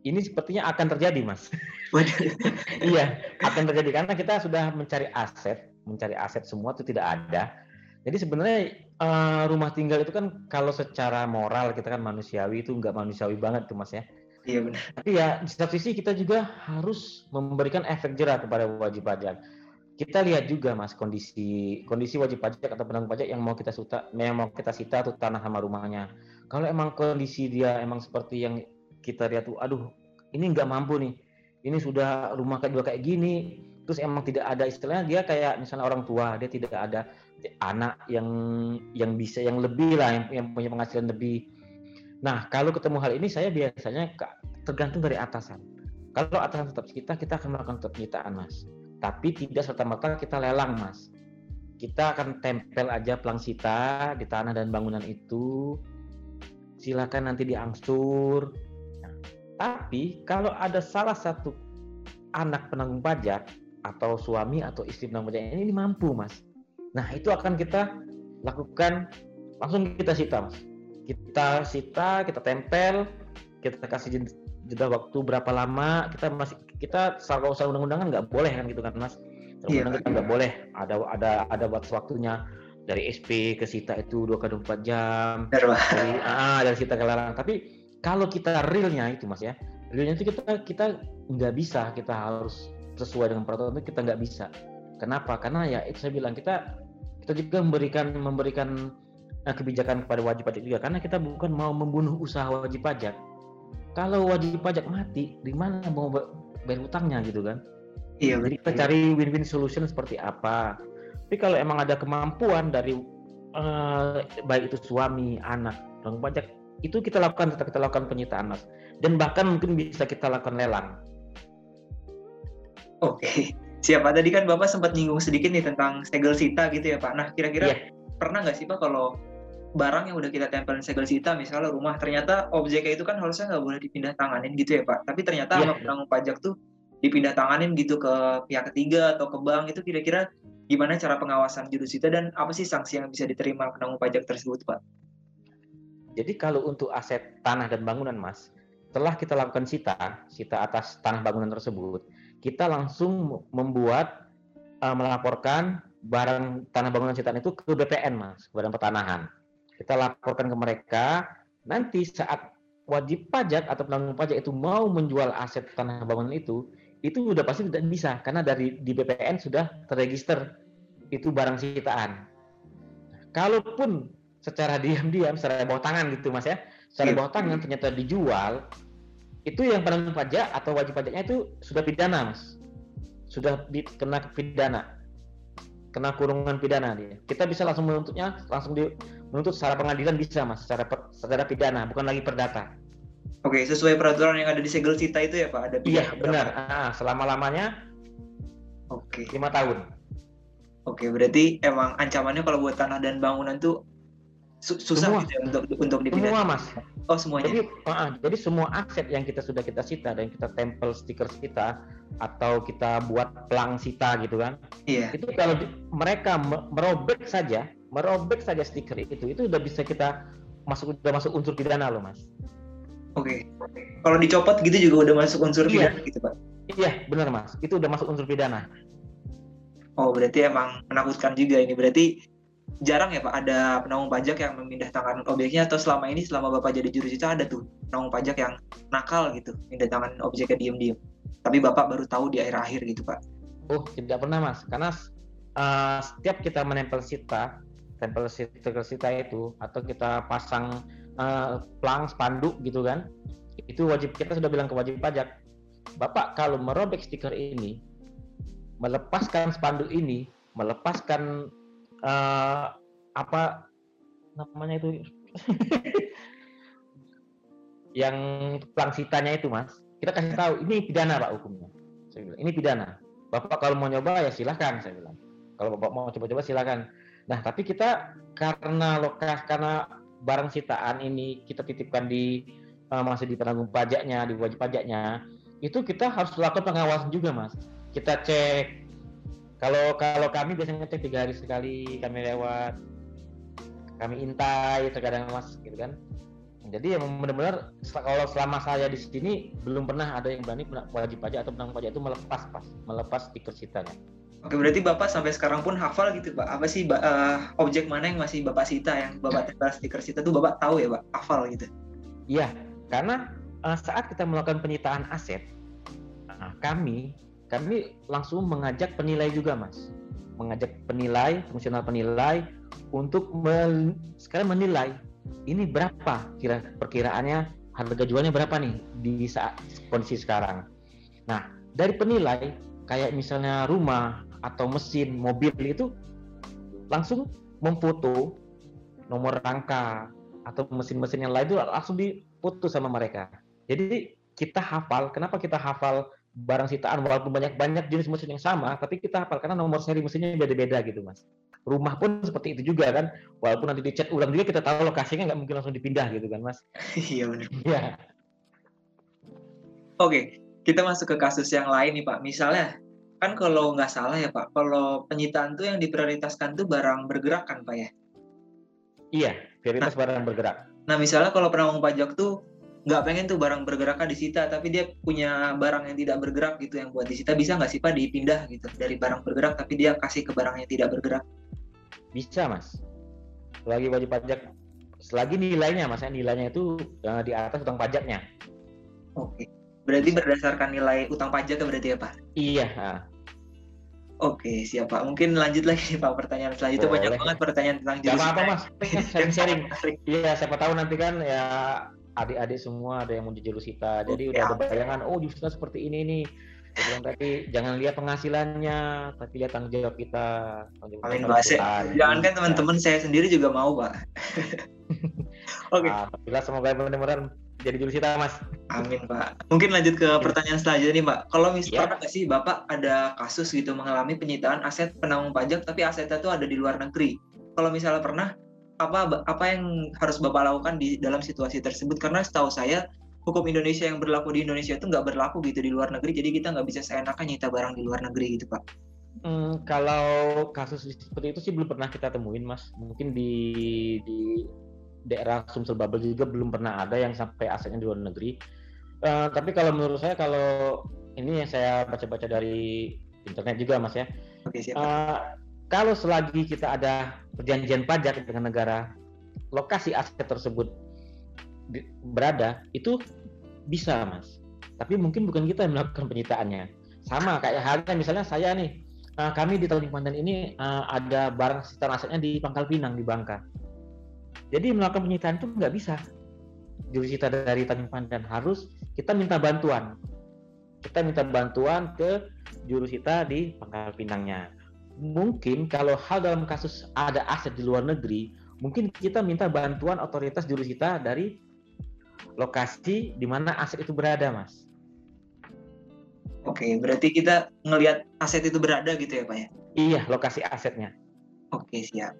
Ini sepertinya akan terjadi, Mas. iya, akan terjadi karena kita sudah mencari aset, mencari aset semua itu tidak ada. Jadi sebenarnya uh, rumah tinggal itu kan kalau secara moral kita kan manusiawi itu nggak manusiawi banget tuh, Mas ya. Iya benar. Tapi ya di satu sisi kita juga harus memberikan efek jerah kepada wajib pajak. Kita lihat juga mas kondisi kondisi wajib pajak atau penanggung pajak yang mau kita sita, yang mau kita sita tuh tanah sama rumahnya. Kalau emang kondisi dia emang seperti yang kita lihat tuh aduh ini nggak mampu nih. Ini sudah rumah kayak dua kayak gini. Terus emang tidak ada istilahnya dia kayak misalnya orang tua dia tidak ada anak yang yang bisa yang lebih lah yang, yang punya penghasilan lebih. Nah kalau ketemu hal ini saya biasanya tergantung dari atasan. Kalau atasan tetap kita kita akan melakukan penyitaan mas. Tapi tidak serta merta kita lelang mas. Kita akan tempel aja pelang sita di tanah dan bangunan itu. Silakan nanti diangsur tapi kalau ada salah satu anak penanggung pajak atau suami atau istri penanggung pajak ini, ini mampu, Mas. Nah, itu akan kita lakukan langsung kita sita, Mas. Kita sita, kita tempel, kita kasih jeda waktu berapa lama, kita masih kita kalau usaha undang-undangan nggak boleh kan gitu kan, Mas. Iya, kita nggak boleh ada ada ada batas waktunya dari SP ke sita itu dua kali empat jam dari ah dari sita ke larang tapi kalau kita realnya itu mas ya realnya itu kita kita nggak bisa kita harus sesuai dengan peraturan itu kita nggak bisa. Kenapa? Karena ya itu saya bilang kita kita juga memberikan memberikan uh, kebijakan kepada wajib pajak juga karena kita bukan mau membunuh usaha wajib pajak. Kalau wajib pajak mati di mana mau bayar utangnya gitu kan? Iya jadi kita cari win-win solution seperti apa. Tapi kalau emang ada kemampuan dari uh, baik itu suami anak penanggung pajak itu kita lakukan tetap kita lakukan penyitaan mas dan bahkan mungkin bisa kita lakukan lelang oke siapa tadi kan bapak sempat nyinggung sedikit nih tentang segel sita gitu ya pak nah kira-kira yeah. pernah nggak sih pak kalau barang yang udah kita tempelin segel sita misalnya rumah ternyata objeknya itu kan harusnya nggak boleh dipindah tanganin gitu ya pak tapi ternyata yeah. sama penanggung pajak tuh dipindah tanganin gitu ke pihak ketiga atau ke bank itu kira-kira gimana cara pengawasan jurusita dan apa sih sanksi yang bisa diterima penanggung pajak tersebut pak? Jadi kalau untuk aset tanah dan bangunan, Mas, setelah kita lakukan sita, sita atas tanah bangunan tersebut, kita langsung membuat uh, melaporkan barang tanah bangunan sitaan itu ke BPN, Mas, Badan Pertanahan. Kita laporkan ke mereka, nanti saat wajib pajak atau penanggung pajak itu mau menjual aset tanah bangunan itu, itu sudah pasti tidak bisa karena dari di BPN sudah terregister itu barang sitaan. Kalaupun secara diam-diam, secara bawah tangan gitu mas ya, secara yeah. bawah tangan ternyata dijual, itu yang penanggung pajak atau wajib pajaknya itu sudah pidana mas. Sudah kena pidana. Kena kurungan pidana dia. Kita bisa langsung menuntutnya langsung di, menuntut secara pengadilan bisa mas secara per, secara pidana bukan lagi perdata Oke, sesuai peraturan yang ada di segel cita itu ya Pak, ada iya benar. Ah, selama lamanya Oke. lima tahun. Oke, berarti emang ancamannya kalau buat tanah dan bangunan tuh susah Semua. gitu ya untuk untuk dipidana. semua mas Oh, semuanya. Jadi, ah, jadi semua aset yang kita sudah kita sita dan kita tempel stiker kita atau kita buat pelang sita gitu kan, Iya. itu kalau di- mereka me- merobek saja, merobek saja stiker itu, itu udah bisa kita masuk udah masuk unsur pidana loh mas. Oke. Kalau dicopot gitu juga udah masuk unsur Iya. pidana gitu, Pak. Iya benar mas, itu udah masuk unsur pidana. Oh, berarti emang menakutkan juga ini. Berarti jarang ya Pak ada penanggung pajak yang memindah tangan objeknya atau selama ini selama Bapak jadi juru cita ada tuh penanggung pajak yang nakal gitu, mindah tangan objeknya diem-diem. Tapi Bapak baru tahu di akhir-akhir gitu, Pak. Oh tidak pernah mas, karena uh, setiap kita menempel sita, tempel stiker sita itu atau kita pasang uh, pelang spanduk gitu kan, itu wajib kita sudah bilang ke wajib pajak, bapak kalau merobek stiker ini, melepaskan spanduk ini, melepaskan uh, apa namanya itu, yang pelang sitanya itu mas, kita kasih tahu ini pidana pak hukumnya, saya bilang ini pidana. Bapak kalau mau nyoba ya silahkan saya bilang. Kalau bapak mau coba-coba silahkan. Nah tapi kita karena lokas karena barang sitaan ini kita titipkan di uh, masih di penanggung pajaknya, di wajib pajaknya, itu kita harus lakukan pengawasan juga mas. Kita cek. Kalau kalau kami biasanya cek tiga hari sekali kami lewat, kami intai terkadang mas gitu kan. Jadi yang benar-benar kalau selama saya di sini belum pernah ada yang berani wajib pajak atau penanggung pajak itu melepas pas, melepas stiker sitanya. Oke, berarti Bapak sampai sekarang pun hafal gitu, Pak. Apa sih eh, objek mana yang masih Bapak sita, yang Bapak tempel stiker sita tuh Bapak tahu ya, Pak? Hafal gitu. Iya, karena uh, saat kita melakukan penyitaan aset, uh, kami kami langsung mengajak penilai juga, Mas. Mengajak penilai, fungsional penilai untuk men, sekarang menilai ini berapa kira perkiraannya harga jualnya berapa nih di saat kondisi sekarang. Nah, dari penilai kayak misalnya rumah atau mesin, mobil itu langsung memfoto nomor rangka atau mesin-mesin yang lain itu langsung dipoto sama mereka. Jadi kita hafal, kenapa kita hafal barang sitaan walaupun banyak-banyak jenis mesin yang sama, tapi kita hafal karena nomor seri mesinnya beda-beda gitu, Mas. Rumah pun seperti itu juga kan, walaupun nanti dicat ulang juga kita tahu lokasinya nggak mungkin langsung dipindah gitu kan, Mas. Iya benar. Iya. Oke, kita masuk ke kasus yang lain nih Pak. Misalnya, kan kalau nggak salah ya Pak, kalau penyitaan tuh yang diprioritaskan tuh barang bergerak kan Pak ya? Iya, prioritas barang bergerak. Nah misalnya kalau penanggung pajak tuh nggak pengen tuh barang bergeraknya disita, tapi dia punya barang yang tidak bergerak gitu yang buat disita, bisa nggak sih Pak dipindah gitu dari barang bergerak tapi dia kasih ke barang yang tidak bergerak? Bisa, Mas. Selagi wajib pajak, selagi nilainya, Mas, ya, nilainya itu eh, di atas utang pajaknya. Oke, berarti berdasarkan nilai utang pajak ya berarti ya Pak? Iya. Oke, siap Pak. Mungkin lanjut lagi nih Pak pertanyaan selanjutnya Boleh. banyak banget pertanyaan tentang Gak apa-apa, jurusan. Mas. Sharing-sharing. Iya, siapa tahu nanti kan ya adik-adik semua ada yang mau jadi jurusita. Jadi udah ada bayangan, oh jurusita seperti ini nih. Bilang tadi jangan lihat penghasilannya, tapi lihat tanggung jawab kita. Tanggung jawab. Saya- perusahaan. Jangan kan teman-teman saya sendiri juga mau Pak. Oke, Alhamdulillah semoga benar-benar jadi jurusita, Mas. amin Pak. Mungkin lanjut ke pertanyaan selanjutnya nih Pak. Kalau misalnya nggak sih Bapak ada kasus gitu mengalami penyitaan aset penanggung pajak tapi asetnya tuh ada di luar negeri. Kalau misalnya pernah, apa apa yang harus Bapak lakukan di dalam situasi tersebut? Karena setahu saya hukum Indonesia yang berlaku di Indonesia itu nggak berlaku gitu di luar negeri, jadi kita nggak bisa seenaknya nyita barang di luar negeri gitu Pak. Hmm, kalau kasus seperti itu sih belum pernah kita temuin, Mas. Mungkin di di daerah Sumsel Babel juga belum pernah ada yang sampai asetnya di luar negeri. Eh, tapi kalau menurut saya kalau ini yang saya baca-baca dari internet juga, Mas ya. Oke siap. Eh, kalau selagi kita ada perjanjian pajak dengan negara, lokasi aset tersebut berada, itu bisa, Mas. Tapi mungkin bukan kita yang melakukan penyitaannya. Sama kayak halnya misalnya saya nih, eh, kami di Teluk Pandan ini eh, ada barang sitaan asetnya di Pangkal Pinang di Bangka. Jadi melakukan penyitaan itu nggak bisa. jurusita dari Tanjung Pandan harus kita minta bantuan kita minta bantuan ke jurusita di Pangkal Pinangnya mungkin kalau hal dalam kasus ada aset di luar negeri mungkin kita minta bantuan otoritas jurusita dari lokasi di mana aset itu berada mas Oke, berarti kita ngelihat aset itu berada gitu ya Pak ya? iya lokasi asetnya Oke, siap.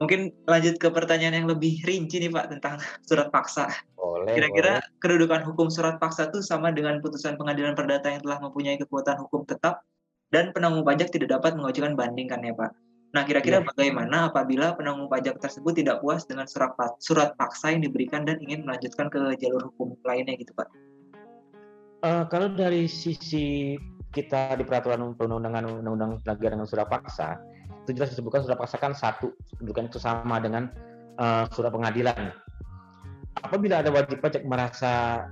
Mungkin lanjut ke pertanyaan yang lebih rinci nih Pak tentang surat paksa. boleh Kira-kira kedudukan hukum surat paksa itu sama dengan putusan pengadilan perdata yang telah mempunyai kekuatan hukum tetap dan penanggung pajak tidak dapat mengajukan banding kan ya Pak? Nah, kira-kira Iya. bagaimana apabila penanggung pajak tersebut tidak puas dengan surat surat paksa yang diberikan dan ingin melanjutkan ke jalur hukum lainnya gitu Pak? Eh, kalau dari sisi kita di peraturan perundang-undangan undang-undang pelanggaran dengan surat paksa itu jelas disebutkan surat paksa kan satu kedudukan itu sama dengan eh, surat pengadilan apabila ada wajib pajak merasa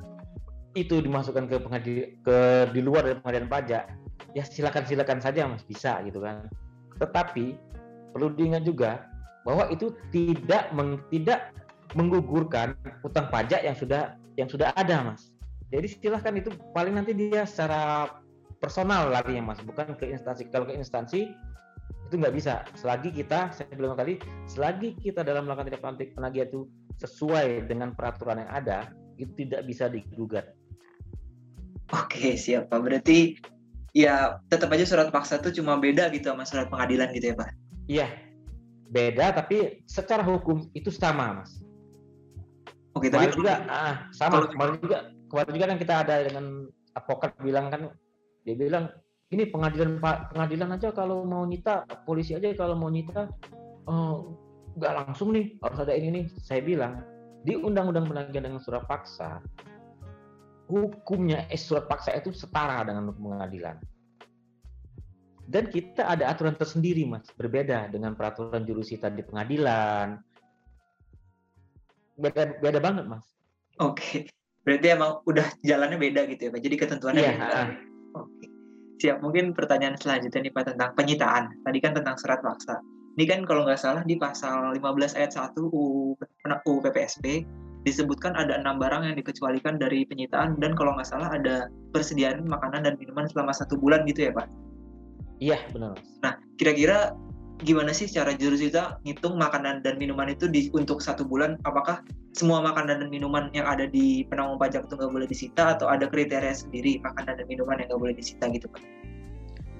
itu dimasukkan ke pengadilan ke di luar dari pengadilan pajak ya silakan silakan saja mas. Bisa gitu kan. Tetapi perlu diingat juga bahwa itu tidak meng- tidak menggugurkan utang pajak yang sudah yang sudah ada mas. Jadi silahkan itu paling nanti dia secara personal larinya mas. Bukan ke instansi. Kalau ke instansi itu nggak bisa. Selagi kita saya bilang tadi selagi kita dalam melakukan tindak lanjut penagihan itu sesuai dengan peraturan yang ada itu tidak bisa digugat. Oke, siap Pak. Berarti ya tetap aja surat paksa itu cuma beda gitu sama surat pengadilan gitu ya Pak? iya. Beda tapi secara hukum itu sama mas. Oke, tapi kemarin juga ah, sama. kalau- kemarin juga kemarin juga kan kita ada dengan advokat bilang kan dia bilang ini pengadilan pak pengadilan aja kalau mau nyita polisi aja kalau mau nyita eh, nggak langsung nih harus ada ini nih. Saya bilang di undang-undang penagihan dengan surat paksa hukumnya eh, surat paksa itu setara dengan hukum pengadilan dan kita ada aturan tersendiri mas berbeda dengan peraturan jurusita di pengadilan beda beda banget mas Oke, berarti emang udah jalannya beda gitu ya Pak. Jadi ketentuannya Iya, beda. Oke. Siap, mungkin pertanyaan selanjutnya nih Pak tentang penyitaan. Tadi kan tentang surat paksa. Ini kan kalau nggak salah di pasal 15 ayat 1 UU, UU PPSP disebutkan ada enam barang yang dikecualikan dari penyitaan dan kalau nggak salah ada persediaan makanan dan minuman selama satu bulan gitu ya Pak. iya benar Nah, kira-kira gimana sih cara jurusita ngitung makanan dan minuman itu di, untuk satu bulan? Apakah semua makanan dan minuman yang ada di penanggung pajak itu nggak boleh disita atau ada kriteria sendiri makanan dan minuman yang nggak boleh disita gitu Pak?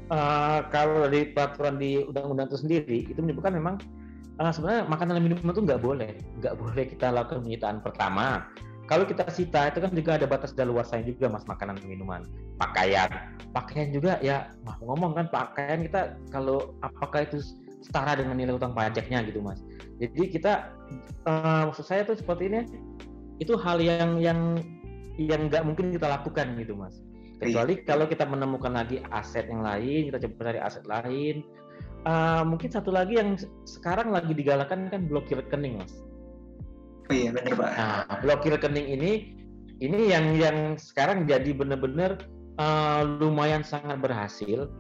Eh, kalau dari peraturan di undang-undang itu sendiri itu menyebutkan memang eh, sebenarnya makanan dan minuman itu nggak boleh. Nggak boleh kita lakukan penyitaan pertama. Kalau kita sita itu kan juga ada batas daluarsanya juga mas makanan dan minuman. Pakaian. Pakaian juga ya mau ngomong kan pakaian kita kalau apakah itu setara dengan nilai utang pajaknya gitu mas? Jadi kita eh, maksud saya tuh seperti ini itu hal yang yang yang nggak mungkin kita lakukan gitu mas. Kecuali kalau kita menemukan lagi aset yang lain kita coba cari aset lain Eh, mungkin satu lagi yang se- sekarang lagi digalakan kan blokir rekening mas Oh iya bener Pak. Nah, blokir rekening ini ini yang yang sekarang jadi benar-benar eh, lumayan sangat berhasil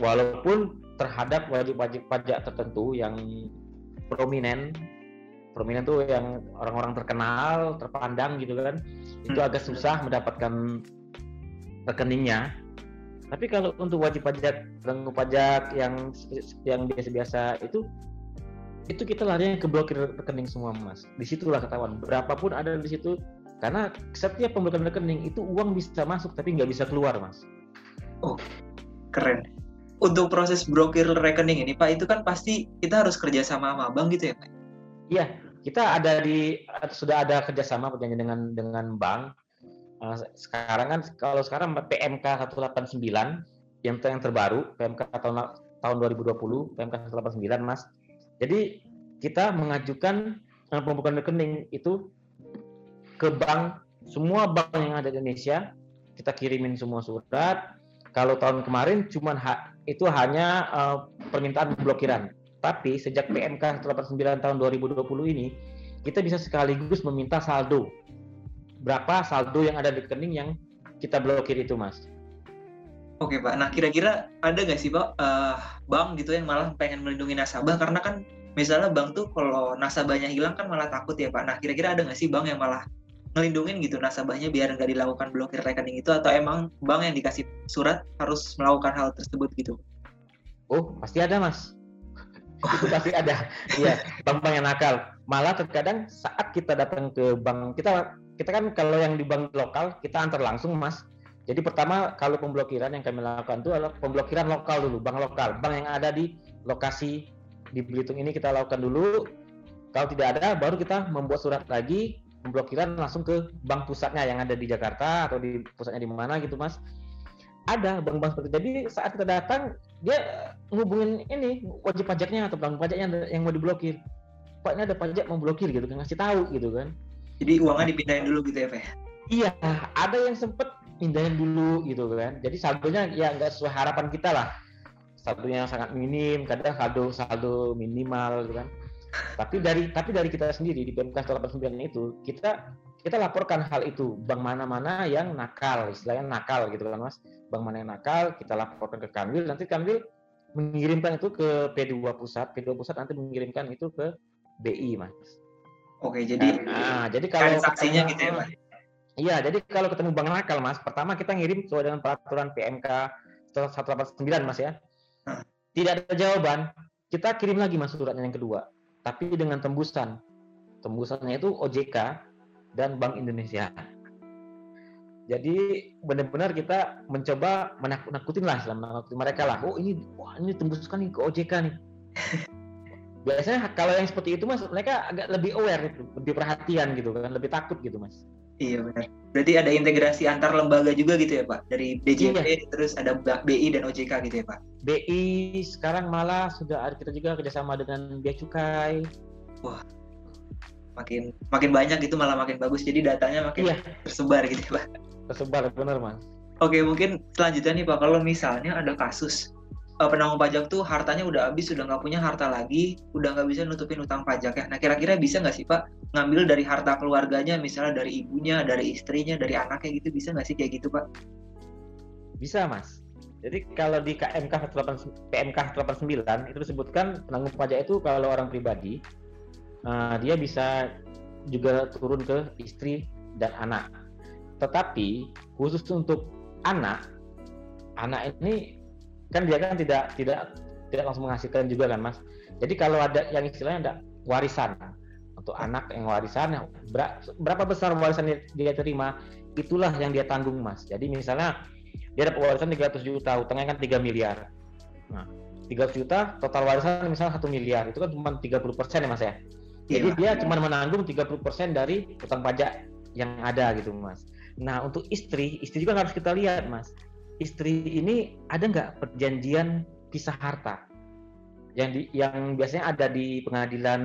walaupun terhadap wajib-wajib pajak tertentu yang prominent prominent tuh yang orang-orang terkenal terpandang gitu kan itu Hmm. agak susah mendapatkan rekeningnya tapi kalau untuk wajib pajak penanggung pajak yang yang biasa-biasa itu itu kita larinya ke blokir rekening semua mas di situlah ketahuan berapapun ada di situ karena setiap pemblokiran rekening itu uang bisa masuk tapi nggak bisa keluar mas Keren. Untuk proses blokir rekening ini Pak itu kan pasti kita harus kerja sama sama bank gitu ya Pak? iya kita ada di sudah ada kerjasama perjanjian dengan dengan bank sekarang kan kalau sekarang PMK 189 yang yang terbaru PMK tahun tahun 2020 PMK 189 mas. Jadi kita mengajukan eh, pembukaan rekening itu ke bank semua bank yang ada di Indonesia kita kirimin semua surat. Kalau tahun kemarin cuman ha- itu hanya eh, permintaan pemblokiran tapi sejak PMK 189 tahun 2020 ini kita bisa sekaligus meminta saldo berapa saldo yang ada di rekening yang kita blokir itu mas Oke Pak, nah kira-kira ada nggak sih Pak eh, bank gitu yang malah pengen melindungi nasabah karena kan misalnya bank tuh kalau nasabahnya hilang kan malah takut ya Pak. Nah kira-kira ada nggak sih bank yang malah ngelindungin gitu nasabahnya biar nggak dilakukan blokir rekening itu atau emang bank yang dikasih surat harus melakukan hal tersebut gitu? Oh, pasti ada, Mas. itu pasti ada. Iya, bank-bank yang nakal. Malah terkadang saat kita datang ke bank, kita kita kan kalau yang di bank lokal kita antar langsung, Mas. Jadi pertama kalau pemblokiran yang kami lakukan itu adalah pemblokiran lokal dulu, bank lokal, bank yang ada di lokasi di Belitung ini kita lakukan dulu. Kalau tidak ada, baru kita membuat surat lagi pemblokiran langsung ke bank pusatnya yang ada di Jakarta atau di pusatnya di mana gitu mas ada bank-bank seperti itu. jadi saat kita datang dia ngubungin ini wajib pajaknya atau bank pajaknya yang mau diblokir pak ini ada pajak mau blokir gitu kan ngasih tahu gitu kan jadi uangnya dipindahin dulu gitu ya pak iya ada yang sempet pindahin dulu gitu kan. Jadi saldonya ya nggak sesuai harapan kita lah. Saldonya sangat minim kadang saldo saldo minimal gitu kan. Tapi dari tapi dari kita sendiri di PMK 89 itu kita kita laporkan hal itu. Bank mana-mana yang nakal istilahnya nakal gitu kan mas. Bank mana yang nakal kita laporkan ke Kanwil. Nanti Kanwil mengirimkan itu ke P2 pusat. P2 pusat nanti mengirimkan itu ke BI mas oke jadi nah, jadi kalau saksinya gitu ya mas iya jadi kalau ketemu bank nakal mas pertama kita ngirim sesuai dengan peraturan PMK 189 mas ya tidak ada jawaban kita kirim lagi mas suratnya yang kedua tapi dengan tembusan. Tembusannya itu OJK dan Bank Indonesia. Jadi benar-benar kita mencoba menakut-nakutin lah, menakutin mereka lah. Oh ini, wah ini tembuskan nih ke OJK nih. Biasanya kalau yang seperti itu mas, mereka agak lebih aware, gitu, lebih perhatian gitu kan, lebih takut gitu mas. Iya benar. Berarti ada integrasi antar lembaga juga gitu ya Pak? Dari BJP iya. terus ada BI dan OJK gitu ya Pak? BI sekarang malah sudah ada kita juga kerjasama dengan Bea Cukai. Wah, makin makin banyak gitu malah makin bagus. Jadi datanya makin iya. tersebar gitu ya Pak? Tersebar benar Mas. Oke mungkin selanjutnya nih Pak, kalau misalnya ada kasus uh, penanggung pajak tuh hartanya udah habis, udah nggak punya harta lagi, udah nggak bisa nutupin utang pajak ya. Nah kira-kira bisa nggak sih Pak ngambil dari harta keluarganya, misalnya dari ibunya, dari istrinya, dari anaknya gitu, bisa nggak sih kayak gitu Pak? Bisa Mas. Jadi kalau di KMK 88, PMK 89 itu disebutkan penanggung pajak itu kalau orang pribadi uh, dia bisa juga turun ke istri dan anak. Tetapi khusus untuk anak, anak ini kan dia kan tidak tidak tidak langsung menghasilkan juga kan mas? Jadi kalau ada yang istilahnya ada warisan untuk anak yang warisan berapa besar warisan yang dia terima itulah yang dia tanggung mas. Jadi misalnya dia dapat warisan 300 juta utangnya kan 3 miliar. Nah 300 juta total warisan misalnya satu miliar itu kan cuma 30 persen ya mas ya? Jadi iya. dia cuma menanggung 30 persen dari utang pajak yang ada gitu mas. Nah untuk istri istri juga harus kita lihat mas istri ini ada nggak perjanjian pisah harta yang di, yang biasanya ada di pengadilan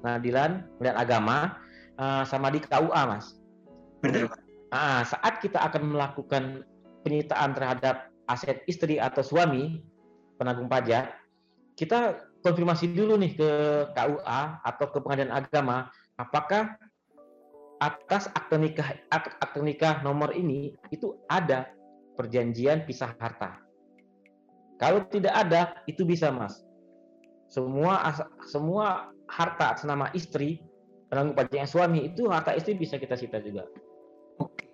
pengadilan pengadilan agama uh, sama di KUA mas. Benar. Uh, saat kita akan melakukan penyitaan terhadap aset istri atau suami penanggung pajak, kita konfirmasi dulu nih ke KUA atau ke pengadilan agama apakah atas akte nikah akte nikah nomor ini itu ada perjanjian pisah harta. Kalau tidak ada, itu bisa mas. Semua semua harta atas nama istri, penanggung pajaknya suami itu harta istri bisa kita sita juga.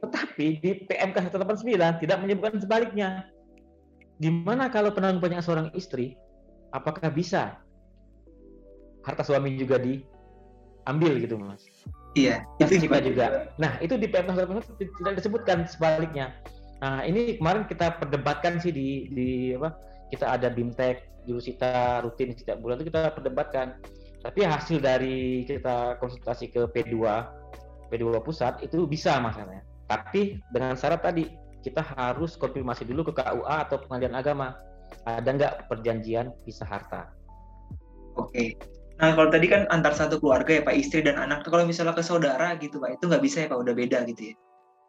Tetapi di PMK 189 tidak menyebutkan sebaliknya. Di mana kalau penanggung pajak seorang istri, apakah bisa harta suami juga diambil gitu mas? Iya, itu juga. Nah itu di PMK 189 tidak disebutkan sebaliknya. Nah, ini kemarin kita perdebatkan sih di di apa? Kita ada bimtek jurusita rutin setiap bulan itu kita perdebatkan. Tapi hasil dari kita konsultasi ke P2 P2 pusat itu bisa masalahnya. Tapi dengan syarat tadi kita harus konfirmasi dulu ke KUA atau pengadilan agama ada nggak perjanjian pisah harta. Oke. Nah kalau tadi kan antar satu keluarga ya Pak istri dan anak. Kalau misalnya ke saudara gitu Pak itu nggak bisa ya Pak udah beda gitu ya?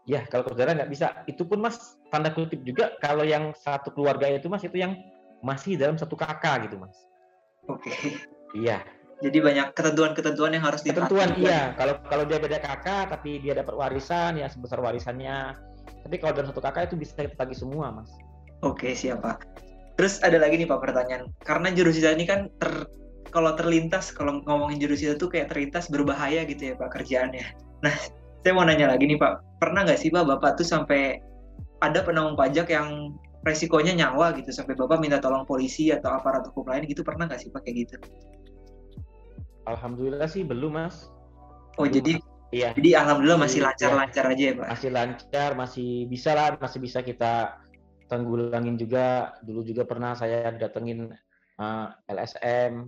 Ya, kalau saudara nggak bisa. Itu pun mas tanda kutip juga kalau yang satu keluarga itu mas itu yang masih dalam satu kakak gitu mas. Oke. Okay. Iya. Jadi banyak ketentuan-ketentuan yang harus Ketentuan iya. Kalau kalau dia beda kakak tapi dia dapat warisan ya sebesar warisannya. Tapi kalau dalam satu kakak itu bisa kita tagih semua mas. Oke okay, siap pak. Terus ada lagi nih pak pertanyaan. Karena jurusita ini kan ter kalau terlintas kalau ngomongin jurusita tuh kayak terlintas berbahaya gitu ya pak kerjaannya. Nah saya mau nanya lagi nih Pak, pernah nggak sih Pak Bapak tuh sampai ada penanggung pajak yang resikonya nyawa gitu sampai Bapak minta tolong polisi atau aparat hukum lain gitu pernah nggak sih Pak kayak gitu? Alhamdulillah sih belum mas. Oh Belum, jadi iya jadi alhamdulillah masih Iya. lancar-lancar aja ya Pak. masih lancar, masih bisa lah, masih bisa kita tanggulangin juga. Dulu juga pernah saya datengin eh, LSM,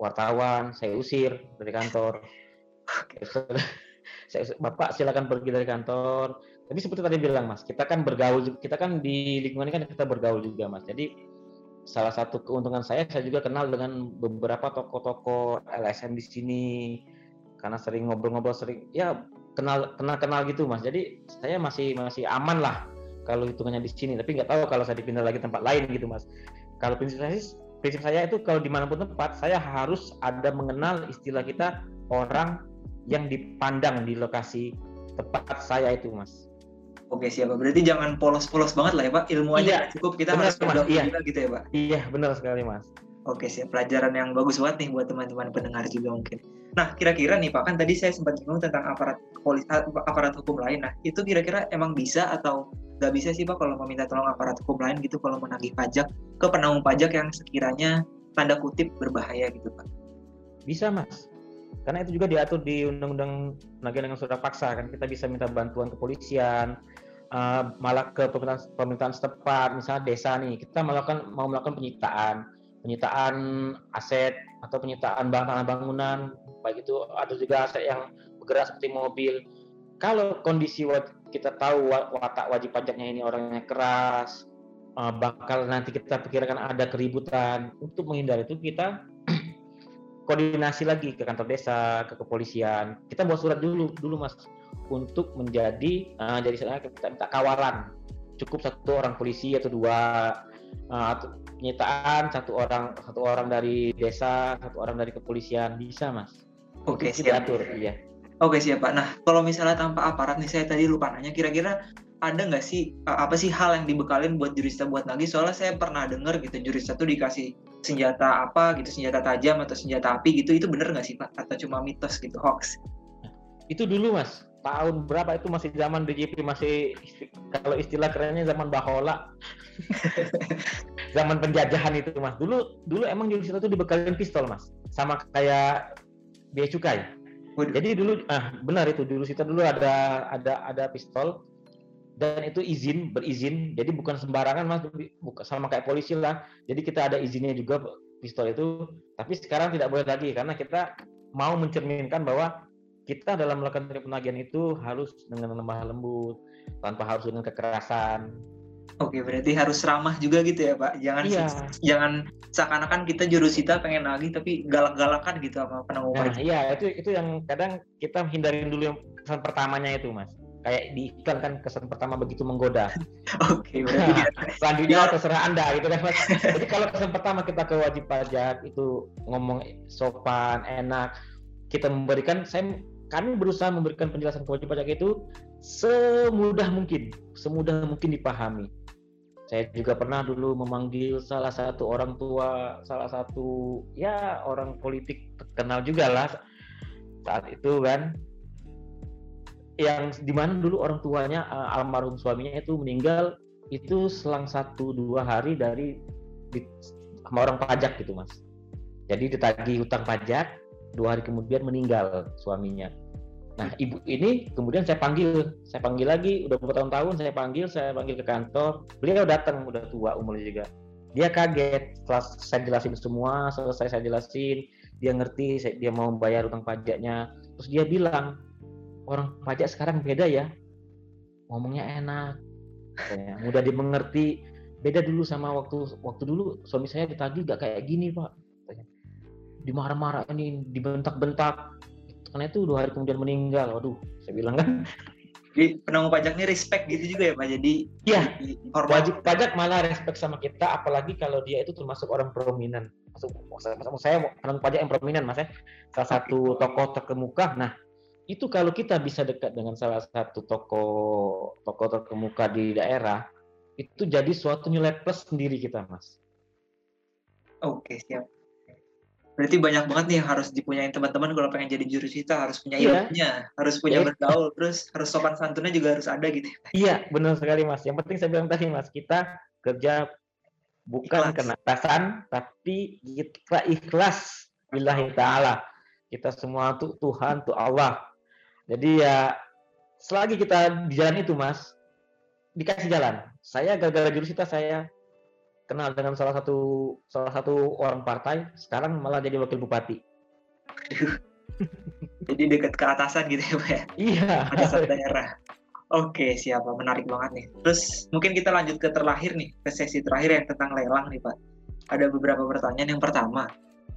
wartawan, saya usir dari kantor. Bapak silakan pergi dari kantor. Tapi seperti tadi bilang Mas, kita kan bergaul, kita kan di lingkungan ini kan kita bergaul juga Mas. Jadi salah satu keuntungan saya, saya juga kenal dengan beberapa tokoh-tokoh LSM di sini karena sering ngobrol-ngobrol sering ya kenal kenal kenal gitu mas jadi saya masih masih aman lah kalau hitungannya di sini tapi nggak tahu kalau saya dipindah lagi tempat lain gitu mas kalau prinsip saya prinsip saya itu kalau di mana pun tempat saya harus ada mengenal istilah kita orang yang dipandang di lokasi tempat saya itu mas Oke siapa? Berarti jangan polos-polos banget lah ya Pak. Ilmu aja Iya, cukup kita benar, harus Mas. Iya. gitu ya Pak. iya benar sekali mas Oke siap. Pelajaran yang bagus banget nih buat teman-teman pendengar juga mungkin. Nah kira-kira nih Pak kan tadi saya sempat singgung tentang aparat polisi aparat hukum lain. Nah itu kira-kira emang bisa atau nggak bisa sih Pak kalau meminta tolong aparat hukum lain gitu kalau menagih pajak ke penanggung pajak yang sekiranya tanda kutip berbahaya gitu Pak. bisa mas karena itu juga diatur di undang-undang penagihan dengan surat paksa kan. Kita bisa minta bantuan kepolisian eh, malah ke pemerintahan, pemerintahan setempat misalnya desa nih kita melakukan mau melakukan penyitaan penyitaan aset atau penyitaan barang tanah bangunan baik itu ada juga aset yang bergerak seperti mobil. Kalau kondisi kita tahu wa- watak wajib pajaknya ini orangnya keras eh, bakal nanti kita pikirkan ada keributan untuk menghindari itu kita koordinasi lagi ke kantor desa, ke kepolisian. Kita buat surat dulu, dulu mas, untuk menjadi uh, jadi misalnya kita minta kawalan. Cukup satu orang polisi atau dua uh, atau penyitaan satu orang satu orang dari desa, satu orang dari kepolisian bisa mas. Oke Itu siap. iya. Oke siap Pak. Nah kalau misalnya tanpa aparat nih saya tadi lupa nanya kira-kira ada nggak sih uh, apa sih hal yang dibekalin buat jurista buat nagih? Soalnya saya pernah dengar gitu jurista tuh dikasih senjata apa gitu senjata tajam atau senjata api gitu itu bener nggak sih Pak? Atau cuma mitos gitu hoax? Itu dulu mas, tahun berapa itu masih zaman DJP masih kalau istilah kerennya zaman bahola. zaman penjajahan itu mas. Dulu dulu emang jurista itu dibekalin pistol mas, sama kayak bea cukai. Waduh. Jadi dulu ah benar itu dulu kita dulu ada ada ada pistol dan itu izin berizin. Jadi bukan sembarangan mas. Bukan sama kayak polisi lah. Jadi kita ada izinnya juga pistol itu. Tapi sekarang tidak boleh lagi karena kita mau mencerminkan bahwa kita dalam melakukan penagihan itu harus dengan lemah lembut tanpa harus dengan kekerasan. Oke berarti harus ramah juga gitu ya Pak. Jangan iya. jangan seakan-akan kita jurusita pengen nagih tapi galak-galakan gitu sama penanggung nah iya itu itu yang kadang kita hindarin dulu yang kesan pertamanya itu mas kayak di iklan kan kesan pertama begitu menggoda. Oke berarti dia- selanjutnya terserah anda gitu kan mas. Jadi kalau kesan pertama kita ke wajib pajak itu ngomong sopan enak kita memberikan saya kami berusaha memberikan penjelasan ke wajib pajak itu semudah mungkin semudah mungkin dipahami. Saya juga pernah dulu memanggil salah satu orang tua salah satu ya orang politik terkenal juga lah saat itu kan yang di mana dulu orang tuanya eh, almarhum suaminya itu meninggal itu selang satu dua hari dari di, sama orang pajak gitu mas. Jadi ditagih hutang pajak dua hari kemudian meninggal suaminya. Nah ibu ini kemudian saya panggil saya panggil lagi udah bertahun-tahun saya panggil saya panggil ke kantor. Beliau datang udah tua umurnya juga. Dia kaget setelah saya jelasin semua selesai saya jelasin dia ngerti saya- dia mau bayar utang pajaknya. Terus dia bilang orang pajak sekarang beda ya. Ngomongnya enak. Katanya. mudah dimengerti. Beda dulu sama waktu waktu dulu suami saya ditagih gak kayak gini pak. Dimarah-marah ini dibentak-bentak. Karena itu dua hari kemudian meninggal. Waduh saya bilang kan. Jadi penanggung pajak ini respect gitu juga ya Pak. Jadi Iya. hormat. wajib pajak malah respect sama kita apalagi kalau dia itu termasuk orang prominent. Masuk maksud saya orang pajak yang prominent mas ya. Salah satu tokoh terkemuka. Nah itu kalau kita bisa dekat dengan salah satu tokoh tokoh terkemuka di daerah itu jadi suatu nilai plus sendiri kita mas Oke siap. Berarti banyak banget nih yang harus dipunyain teman-teman kalau pengen jadi jurusita harus punya Iya. ilmunya, harus punya Iya. bergaul, terus harus sopan santunnya juga harus ada gitu. Iya, benar sekali Mas. Yang penting saya bilang tadi Mas, kita kerja bukan Ikhlas. karena atasan, tapi kita ikhlas billahi taala. Kita semua untuk Tuhan, untuk Allah. Jadi ya selagi kita di jalan itu Mas, dikasih jalan. Saya gara-gara jurusita saya kenal dengan salah satu salah satu orang partai, sekarang malah jadi wakil bupati. Jadi dekat ke atasan gitu ya Pak ya. Iya. Atasan daerah. Oke, siapa? Menarik banget nih. Terus mungkin kita lanjut ke terlahir nih, ke sesi terakhir yang tentang lelang nih Pak. Ada beberapa pertanyaan. Yang pertama,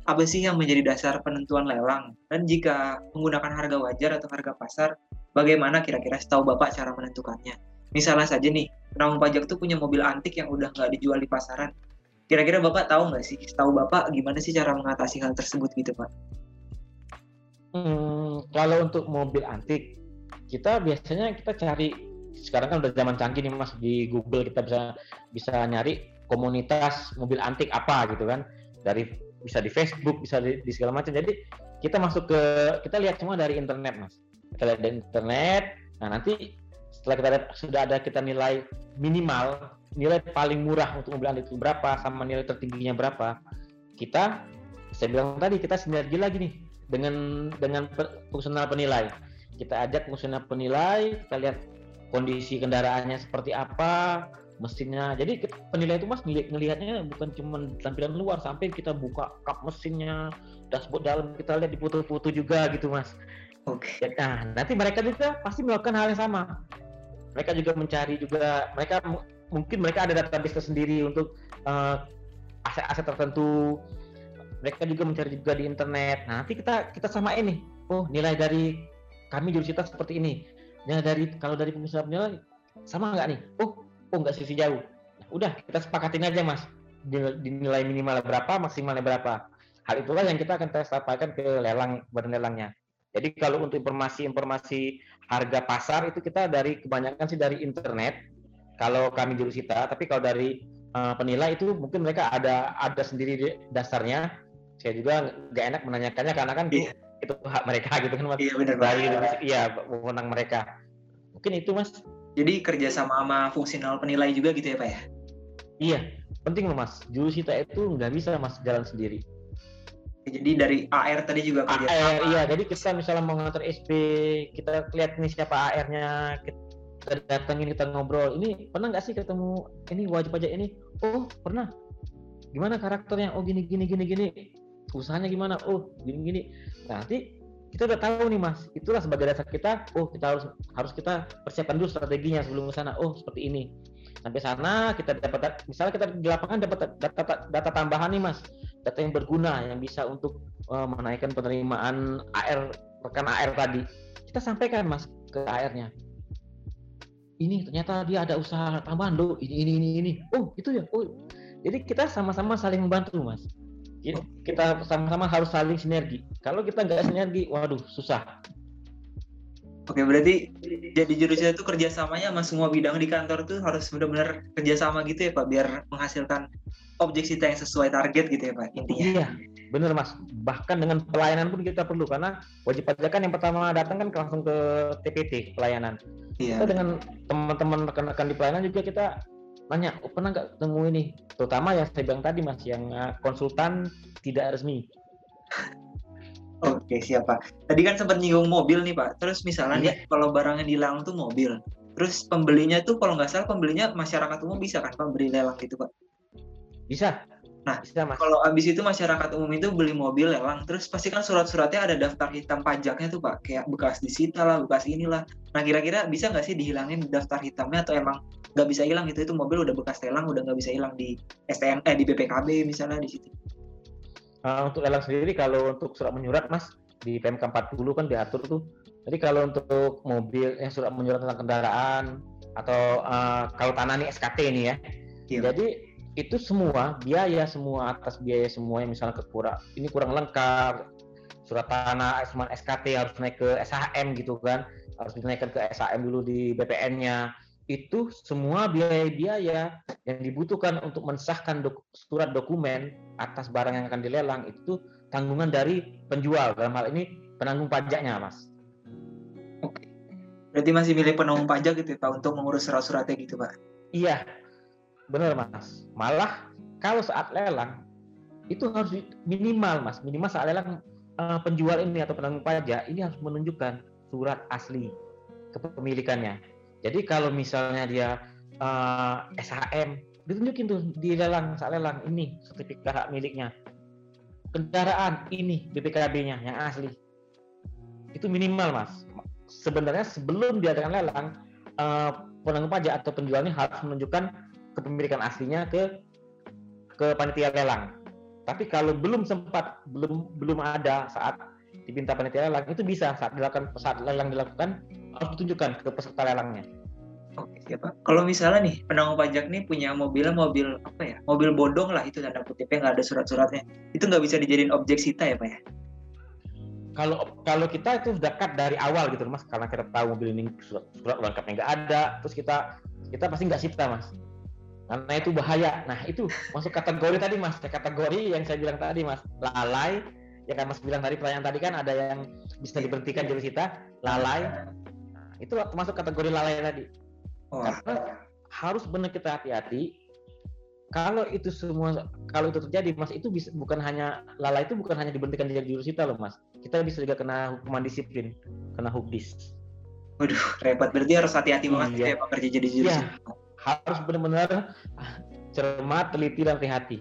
apa sih yang menjadi dasar penentuan lelang? Dan jika menggunakan harga wajar atau harga pasar, bagaimana kira-kira setahu Bapak cara menentukannya? Misalnya saja nih, penanggung pajak tuh punya mobil antik yang udah nggak dijual di pasaran. Kira-kira Bapak tahu nggak sih, setahu Bapak gimana sih cara mengatasi hal tersebut gitu Pak? Hmm, kalau untuk mobil antik, kita biasanya kita cari sekarang kan udah zaman canggih nih mas di Google kita bisa bisa nyari komunitas mobil antik apa gitu kan dari bisa di Facebook bisa di, di segala macam. Jadi kita masuk ke kita lihat semua dari internet mas. Kita lihat dari internet. Nah nanti setelah kita lihat, sudah ada kita nilai minimal nilai paling murah untuk mobil antik itu berapa sama nilai tertingginya berapa kita saya bilang tadi kita sinergi lagi nih dengan dengan fungsional penilai. Kita ajak fungsional penilai, kita lihat kondisi kendaraannya seperti apa, mesinnya. Jadi ke- penilai itu mas ngeli- ngelihatnya bukan cuma tampilan luar, sampai kita buka kap mesinnya, dashboard dalam kita lihat di foto-foto juga gitu mas. Oke. Ya, Nah, nanti mereka juga pasti melakukan hal yang sama. Mereka juga mencari juga, mereka mu- mungkin mereka ada database tersendiri untuk eh, aset-aset tertentu. Mereka juga mencari juga di internet. Nah, nanti kita kita samain nih. Oh, nilai dari kami jurusita seperti ini. Nilai dari kalau dari pengusaha penilai sama nggak nih? Oh, oh nggak sisi jauh. Nah, udah kita sepakatin aja mas. Di- Dinilai minimal berapa, maksimalnya berapa. Hal itulah yang kita akan kita sampaikan ke lelang badan lelangnya. Jadi kalau untuk informasi-informasi harga pasar itu kita dari kebanyakan sih dari internet. Kalau kami jurusita, tapi kalau dari eh, penilai itu mungkin mereka ada ada sendiri di- dasarnya. Saya juga nggak enak menanyakannya karena kan Iya. itu hak mereka gitu kan Mas. Iya benar iya wewenang mereka. Mungkin itu Mas. Jadi kerja sama sama fungsional penilai juga gitu ya Pak ya? Iya, penting loh Mas. Jurusita itu nggak bisa Mas jalan sendiri. Jadi dari AR tadi juga kerja AR sama. iya jadi kita misalnya mau ngantar SP kita lihat nih siapa AR-nya kita datangin kita ngobrol ini pernah nggak sih ketemu ini wajib pajak ini oh pernah gimana karakternya oh gini gini gini gini usahanya gimana oh gini gini nah, nanti kita udah tahu nih mas. Itulah sebagai dasar kita oh kita harus harus kita persiapkan dulu strateginya sebelum ke sana. Oh seperti ini. Sampai sana kita dapat misalnya kita di lapangan dapat data, data tambahan nih mas. Data yang berguna yang bisa untuk uh, menaikkan penerimaan AR rekan AR tadi. Kita sampaikan mas ke AR-nya ini ternyata dia ada usaha tambahan loh. Ini ini ini ini. Oh itu ya. Oh jadi kita sama-sama saling membantu mas Jadi kita sama-sama harus saling sinergi. Kalau kita nggak sinergi waduh susah. Oke, berarti jadi jurusnya itu kerjasamanya sama semua bidang di kantor tuh harus benar-benar kerjasama gitu ya Pak, biar menghasilkan objek cita yang sesuai target gitu ya Pak, intinya. iya bener mas. Bahkan dengan pelayanan pun kita perlu karena wajib pajak kan yang pertama datang kan langsung ke TPT pelayanan. Iya. kita dengan teman-teman rekan-rekan di pelayanan juga kita nanya oh, pernah nggak ketemu ini terutama yang saya bilang tadi mas yang uh, konsultan tidak resmi Oke, siapa? Tadi kan sempat nyinggung mobil nih Pak. Terus misalnya nih kalau barangnya dilelang tuh mobil. Terus pembelinya tuh kalau nggak salah pembelinya masyarakat umum bisa kan Pak beli lelang gitu Pak. bisa Nah, bisa mas Kalau abis itu masyarakat umum itu beli mobil lelang, terus pasti kan surat-suratnya ada daftar hitam pajaknya tuh Pak, kayak bekas disita lah, bekas inilah. Nah kira-kira bisa nggak sih dihilangin daftar hitamnya atau emang nggak bisa hilang gitu? Itu mobil udah bekas lelang, udah nggak bisa hilang di STN, eh di BPKB misalnya di situ. Uh, untuk lelang sendiri kalau untuk surat menyurat mas di PMK 40 kan diatur tuh jadi kalau untuk mobil yang surat menyurat tentang kendaraan atau uh, kalau tanah nih SKT nih ya Iya. jadi itu semua biaya semua atas biaya semua yang misalnya kekurang ini kurang lengkap surat tanah cuma SKT harus naik ke SHM gitu kan harus dinaikkan ke SHM dulu di BPN-nya itu semua biaya-biaya yang dibutuhkan untuk mensahkan dok- surat dokumen atas barang yang akan dilelang itu tanggungan dari penjual dalam hal ini penanggung pajaknya, Mas. Oke. Berarti masih milih penanggung pajak gitu ya Pak untuk mengurus surat-suratnya gitu Pak. Iya, benar Mas. Malah kalau saat lelang itu harus minimal Mas, minimal saat lelang uh, penjual ini atau penanggung pajak ini harus menunjukkan surat asli kepemilikannya. Jadi kalau misalnya dia uh, eh, SHM, ditunjukin tuh di lelang saat lelang ini sertifikat hak miliknya. Kendaraan ini BPKB-nya yang asli. Itu minimal Mas. Sebenarnya sebelum diadakan lelang, uh, penanggung pajak atau penjualnya harus menunjukkan kepemilikan aslinya ke ke panitia lelang. Tapi kalau belum sempat, belum belum ada saat diminta panitia lelang itu bisa saat dilakukan saat lelang dilakukan harus ditunjukkan ke peserta lelangnya. Oke siapa? Kalau misalnya nih penanggung pajak nih punya mobil mobil apa ya? Mobil bodong lah itu tanda kutipnya nggak ada surat-suratnya. Itu nggak bisa dijadiin objek sita ya pak ya? Kalau kalau kita itu sudah cut dari awal gitu mas, karena kita tahu mobil ini surat, surat lengkapnya nggak ada, terus kita kita pasti nggak sita mas, karena itu bahaya. Nah itu masuk kategori tadi mas, kategori yang saya bilang tadi mas, lalai. Ya kan mas bilang tadi pertanyaan tadi kan ada yang bisa diberhentikan jadi sita, lalai. Nah, itu masuk kategori lalai tadi Oh. Karena harus benar kita hati-hati. Kalau itu semua, kalau itu terjadi, mas itu bisa bukan hanya lala itu bukan hanya diberhentikan dari jurusita loh mas. Kita bisa juga kena hukuman disiplin, kena hubdis. Waduh, repot. Berarti harus hati-hati banget iya. ya kerja jadi jurusita. Ya, harus benar-benar cermat, teliti dan hati-hati.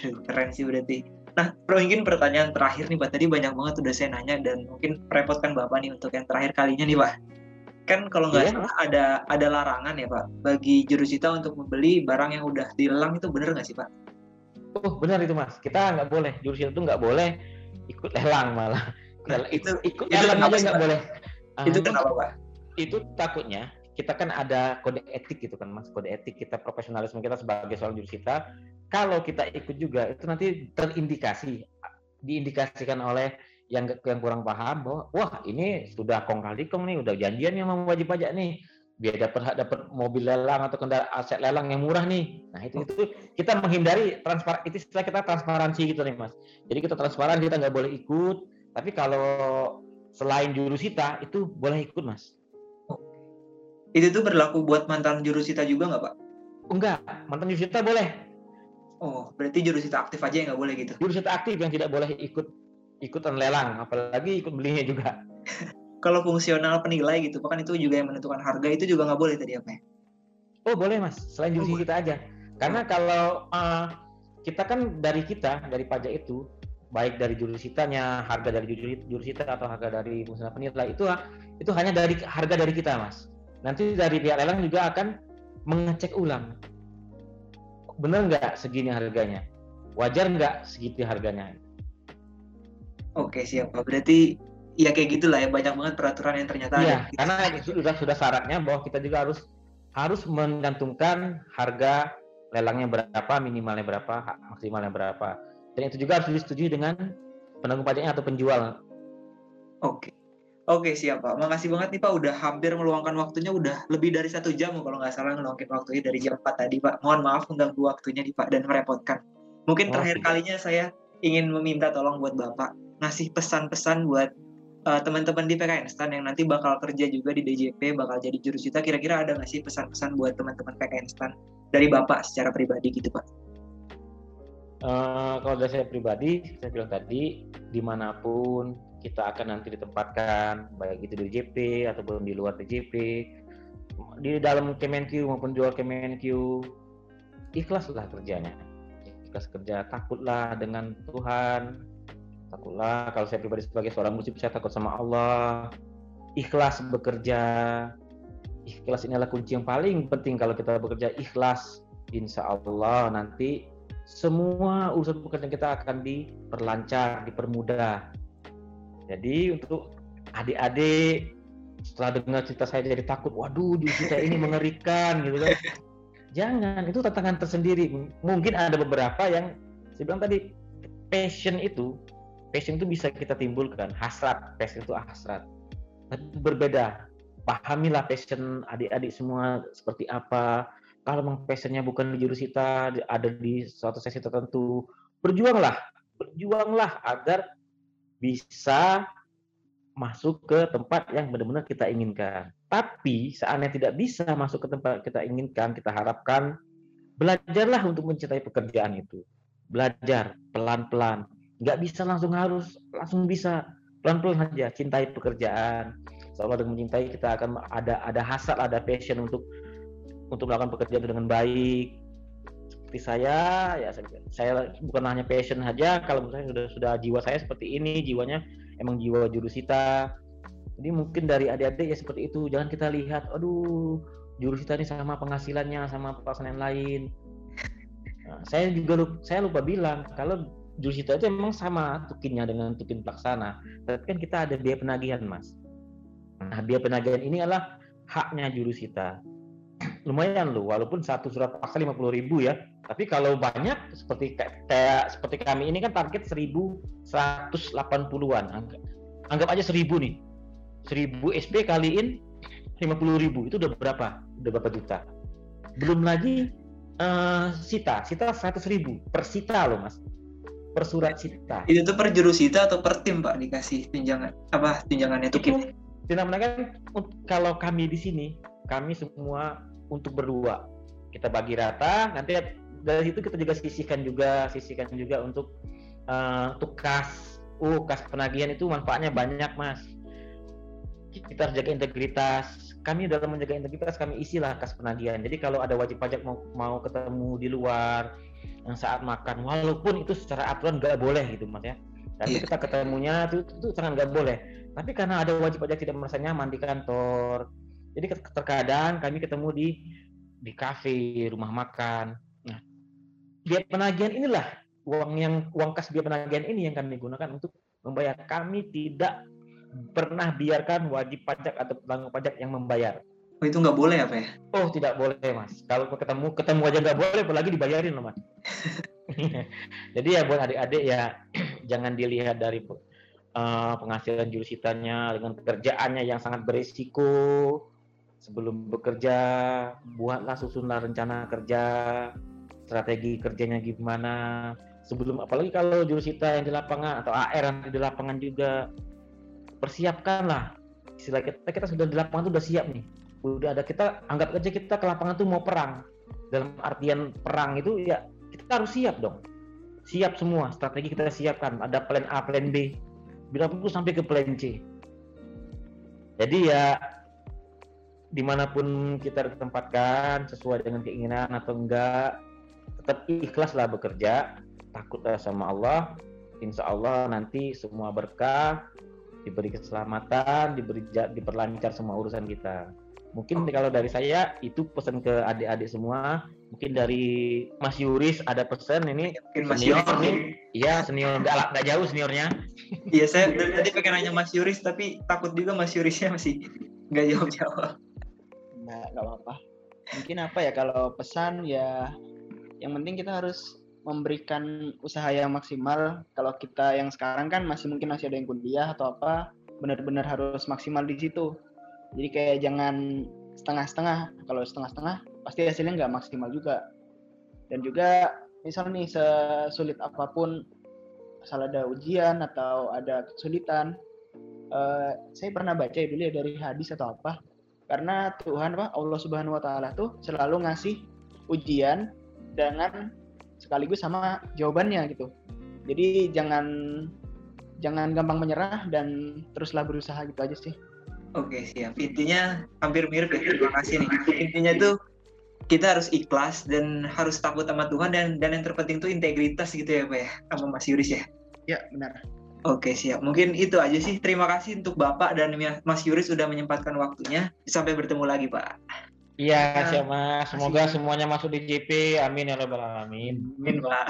Aduh, keren sih berarti. Nah, Bro, mungkin pertanyaan terakhir nih, Pak. Tadi banyak banget udah saya nanya dan mungkin repotkan Bapak nih untuk yang terakhir kalinya nih, Pak kan kalau nggak yeah. salah ada ada larangan ya pak bagi jurusita untuk membeli barang yang udah dilelang itu bener nggak sih pak? Oh benar itu mas kita nggak boleh jurusita itu nggak boleh ikut lelang malah nah, itu ikut itu lelang aja nggak boleh itu uh, kenapa pak? Itu takutnya kita kan ada kode etik gitu kan mas. Kode etik kita profesionalisme kita sebagai seorang jurusita kalau kita ikut juga itu nanti terindikasi diindikasikan oleh yang yang kurang paham bahwa wah ini sudah kong kali kong nih udah janjian yang mau wajib pajak nih. Biar dapat dapat mobil lelang atau kendaraan aset lelang yang murah nih. Nah itu itu kita menghindari transparan itu istilah kita transparansi gitu nih mas. Jadi kita transparan kita nggak boleh ikut. Tapi kalau selain jurusita itu boleh ikut mas itu tuh berlaku buat mantan jurusita juga nggak pak enggak mantan jurusita boleh oh berarti jurusita aktif aja yang nggak boleh gitu jurusita aktif yang tidak boleh ikut ikutan lelang, apalagi ikut belinya juga. Kalau fungsional penilai gitu, kan itu juga yang menentukan harga itu juga nggak boleh tadi apa ya? Oh boleh mas, selain jurusi oh, kita aja. Karena oh. kalau uh, kita kan dari kita dari pajak itu baik dari jurusitanya, harga dari jurusita atau harga dari fungsional penilai itu itu hanya dari harga dari kita mas. Nanti dari pihak lelang juga akan mengecek ulang, benar nggak segini harganya, wajar nggak segitu harganya. Oke siap Pak. Berarti ya kayak gitulah ya banyak banget peraturan yang ternyata iya, ada. Karena sudah sudah syaratnya bahwa kita juga harus harus menggantungkan harga lelangnya berapa, minimalnya berapa, maksimalnya berapa. Dan itu juga harus disetujui dengan penanggung pajaknya atau penjual. Oke. Oke siap Pak. Makasih banget nih Pak udah hampir meluangkan waktunya udah lebih dari satu jam kalau nggak salah ngeluangin waktunya dari jam 4 tadi Pak. Mohon maaf mengganggu waktunya nih Pak dan merepotkan. Mungkin oh, terakhir kalinya saya ingin meminta tolong buat Bapak ngasih pesan-pesan buat uh, teman-teman di PKN STAN yang nanti bakal kerja juga di DJP, bakal jadi jurusita, kira-kira ada nggak sih pesan-pesan buat teman-teman PKN STAN dari Bapak secara pribadi gitu Pak? Uh, kalau dari saya pribadi, saya bilang tadi, di mana pun kita akan nanti ditempatkan, baik itu di DJP ataupun di luar DJP, di dalam Kemenq maupun di luar Kemenq, ikhlaslah kerjanya. Ikhlas kerja, takutlah dengan Tuhan, takutlah kalau saya pribadi sebagai seorang muslim saya takut sama Allah. Ikhlas bekerja. Ikhlas ini adalah kunci yang paling penting kalau kita bekerja. Ikhlas insya Allah nanti semua urusan pekerjaan kita akan diperlancar dipermudah jadi untuk adik-adik setelah dengar cerita saya jadi takut waduh cerita ini mengerikan gitu kan. Jangan itu tantangan tersendiri. Mungkin ada beberapa yang saya bilang tadi passion itu passion itu bisa kita timbulkan. Hasrat passion itu hasrat. Tapi berbeda. Pahamilah passion adik-adik semua seperti apa. Kalau memang passionnya bukan di jurusita ada di suatu sesi tertentu berjuanglah. Berjuanglah agar bisa masuk ke tempat yang benar-benar kita inginkan. Tapi seandainya tidak bisa masuk ke tempat kita inginkan, kita harapkan belajarlah untuk mencintai pekerjaan itu. Belajar pelan-pelan. Nggak bisa langsung harus langsung bisa pelan-pelan saja cintai pekerjaan. Seolah dengan mencintai kita akan ada ada hasrat, ada passion untuk untuk melakukan pekerjaan itu dengan baik. Seperti saya, ya saya, bukan hanya passion saja. Kalau misalnya sudah sudah jiwa saya seperti ini, jiwanya emang jiwa jurusita. Jadi mungkin dari adik-adik ya seperti itu jangan kita lihat aduh jurusita ini sama penghasilannya sama pelaksanaan lain. Nah, saya juga lupa, saya lupa bilang kalau jurusita itu emang sama tukinnya dengan tukin pelaksana tapi kan kita ada biaya penagihan mas. Nah biaya penagihan ini adalah haknya jurusita lumayan loh walaupun satu surat paksa lima puluh ribu ya tapi kalau banyak seperti kayak seperti kami ini kan target 1180-an. Anggap, anggap aja 1000 nih. 1000 SP kaliin 50.000 itu udah berapa? Udah berapa juta? Belum lagi uh, sita, sita 100.000 per sita loh, Mas. Per surat sita. Itu tuh per jurus sita atau per tim, Pak, dikasih tunjangan apa tunjangannya itu? Tidak kan kalau kami di sini, kami semua untuk berdua. Kita bagi rata, nanti dari situ kita juga sisihkan juga sisihkan juga untuk uh, untuk kas. Uh kas penagihan itu manfaatnya banyak mas. Kita harus jaga integritas. Kami dalam menjaga integritas kami isilah kas penagihan. Jadi kalau ada wajib pajak mau mau ketemu di luar yang saat makan walaupun itu secara aturan nggak boleh gitu mas ya. Tapi yeah. kita ketemunya itu, itu sangat nggak boleh. Tapi karena ada wajib pajak tidak merasa nyaman di kantor jadi terkadang kami ketemu di di kafe rumah makan biaya penagihan inilah uang yang uang kas biaya penagihan ini yang kami gunakan untuk membayar. Kami tidak pernah biarkan wajib pajak atau pelanggan pajak yang membayar. Oh itu nggak boleh apa ya? Oh tidak boleh mas. Kalau ketemu ketemu aja nggak boleh, apalagi dibayarin loh mas. Jadi ya buat adik-adik ya jangan dilihat dari uh, penghasilan jurusitanya dengan pekerjaannya yang sangat berisiko. Sebelum bekerja, buatlah susunlah rencana kerja, strategi kerjanya gimana sebelum apalagi kalau jurusita yang di lapangan atau AR yang di lapangan juga. Persiapkan lah istilah kita kita sudah di lapangan tuh udah siap nih. Udah ada kita anggap aja kita ke lapangan tuh mau perang. Dalam artian perang itu ya kita harus siap dong. Siap semua strategi kita siapkan. Ada plan A plan B. Bila perlu sampai ke plan C. Jadi ya di mana pun kita ditempatkan sesuai dengan keinginan atau enggak tetap ikhlaslah bekerja takutlah sama Allah. Insya Allah nanti semua berkah diberi keselamatan diberi diperlancar semua urusan kita. Mungkin kalau dari saya itu pesan ke adik-adik semua. Mungkin dari Mas Yuris ada pesan ini? Mungkin Mas senior Yuris nih. iya senior. Nggak nggak jauh seniornya. Iya saya tadi pengen nanya Mas Yuris tapi takut juga Mas Yurisnya masih nggak jawab jawab nggak nggak apa-apa. Mungkin apa ya kalau pesan ya yang penting kita harus memberikan usaha yang maksimal. Kalau kita yang sekarang kan masih mungkin masih ada yang kuliah atau apa benar-benar harus maksimal di situ. Jadi kayak jangan setengah-setengah. Kalau setengah-setengah pasti hasilnya nggak maksimal juga. Dan juga misal nih sesulit apa pun asal ada ujian atau ada kesulitan uh, saya pernah baca ya dulu ya dari hadis atau apa karena Tuhan apa Allah Subhanahu Wa Taala tuh selalu ngasih ujian dengan sekaligus sama jawabannya gitu. Jadi jangan jangan gampang menyerah dan teruslah berusaha gitu aja sih. Oke siap. Intinya hampir mirip ya. Terima kasih nih. Intinya tuh kita harus ikhlas dan harus takut sama Tuhan dan dan yang terpenting tuh integritas gitu ya Pak ya sama Mas Yuris ya. Ya benar. Oke siap. Mungkin itu aja sih. Terima kasih untuk Bapak dan Mas Yuris sudah menyempatkan waktunya. Sampai bertemu lagi Pak. Iya, nah, siap Mas. Semoga semuanya masuk di JP. Amin ya rabbal alamin. Amin, Pak.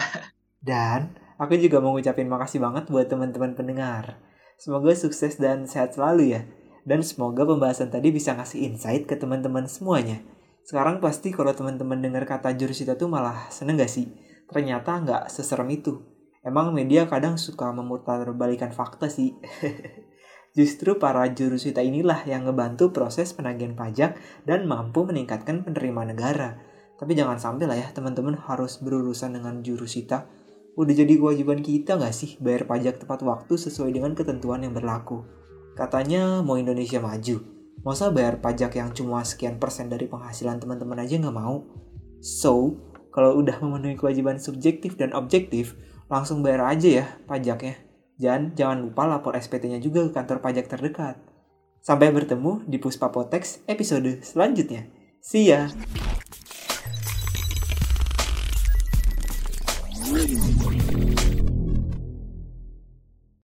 Dan aku juga mau ngucapin makasih banget buat teman-teman pendengar. Semoga sukses dan sehat selalu ya. Dan semoga pembahasan tadi bisa ngasih insight ke teman-teman semuanya. Sekarang pasti kalau teman-teman dengar kata jurusita tuh malah seneng gak sih? Ternyata nggak seserem itu. Emang media kadang suka memutar-balikan fakta sih. Justru para jurusita inilah yang ngebantu proses penagihan pajak dan mampu meningkatkan penerimaan negara. Tapi jangan sampai lah ya teman-teman harus berurusan dengan jurusita. Udah jadi kewajiban kita nggak sih bayar pajak tepat waktu sesuai dengan ketentuan yang berlaku? Katanya mau Indonesia maju. Masa bayar pajak yang cuma sekian persen dari penghasilan teman-teman aja nggak mau? So, kalau udah memenuhi kewajiban subjektif dan objektif, langsung bayar aja ya pajaknya. Dan jangan lupa lapor SPT-nya juga ke kantor pajak terdekat. Sampai bertemu di Puspa Potex episode selanjutnya. See ya!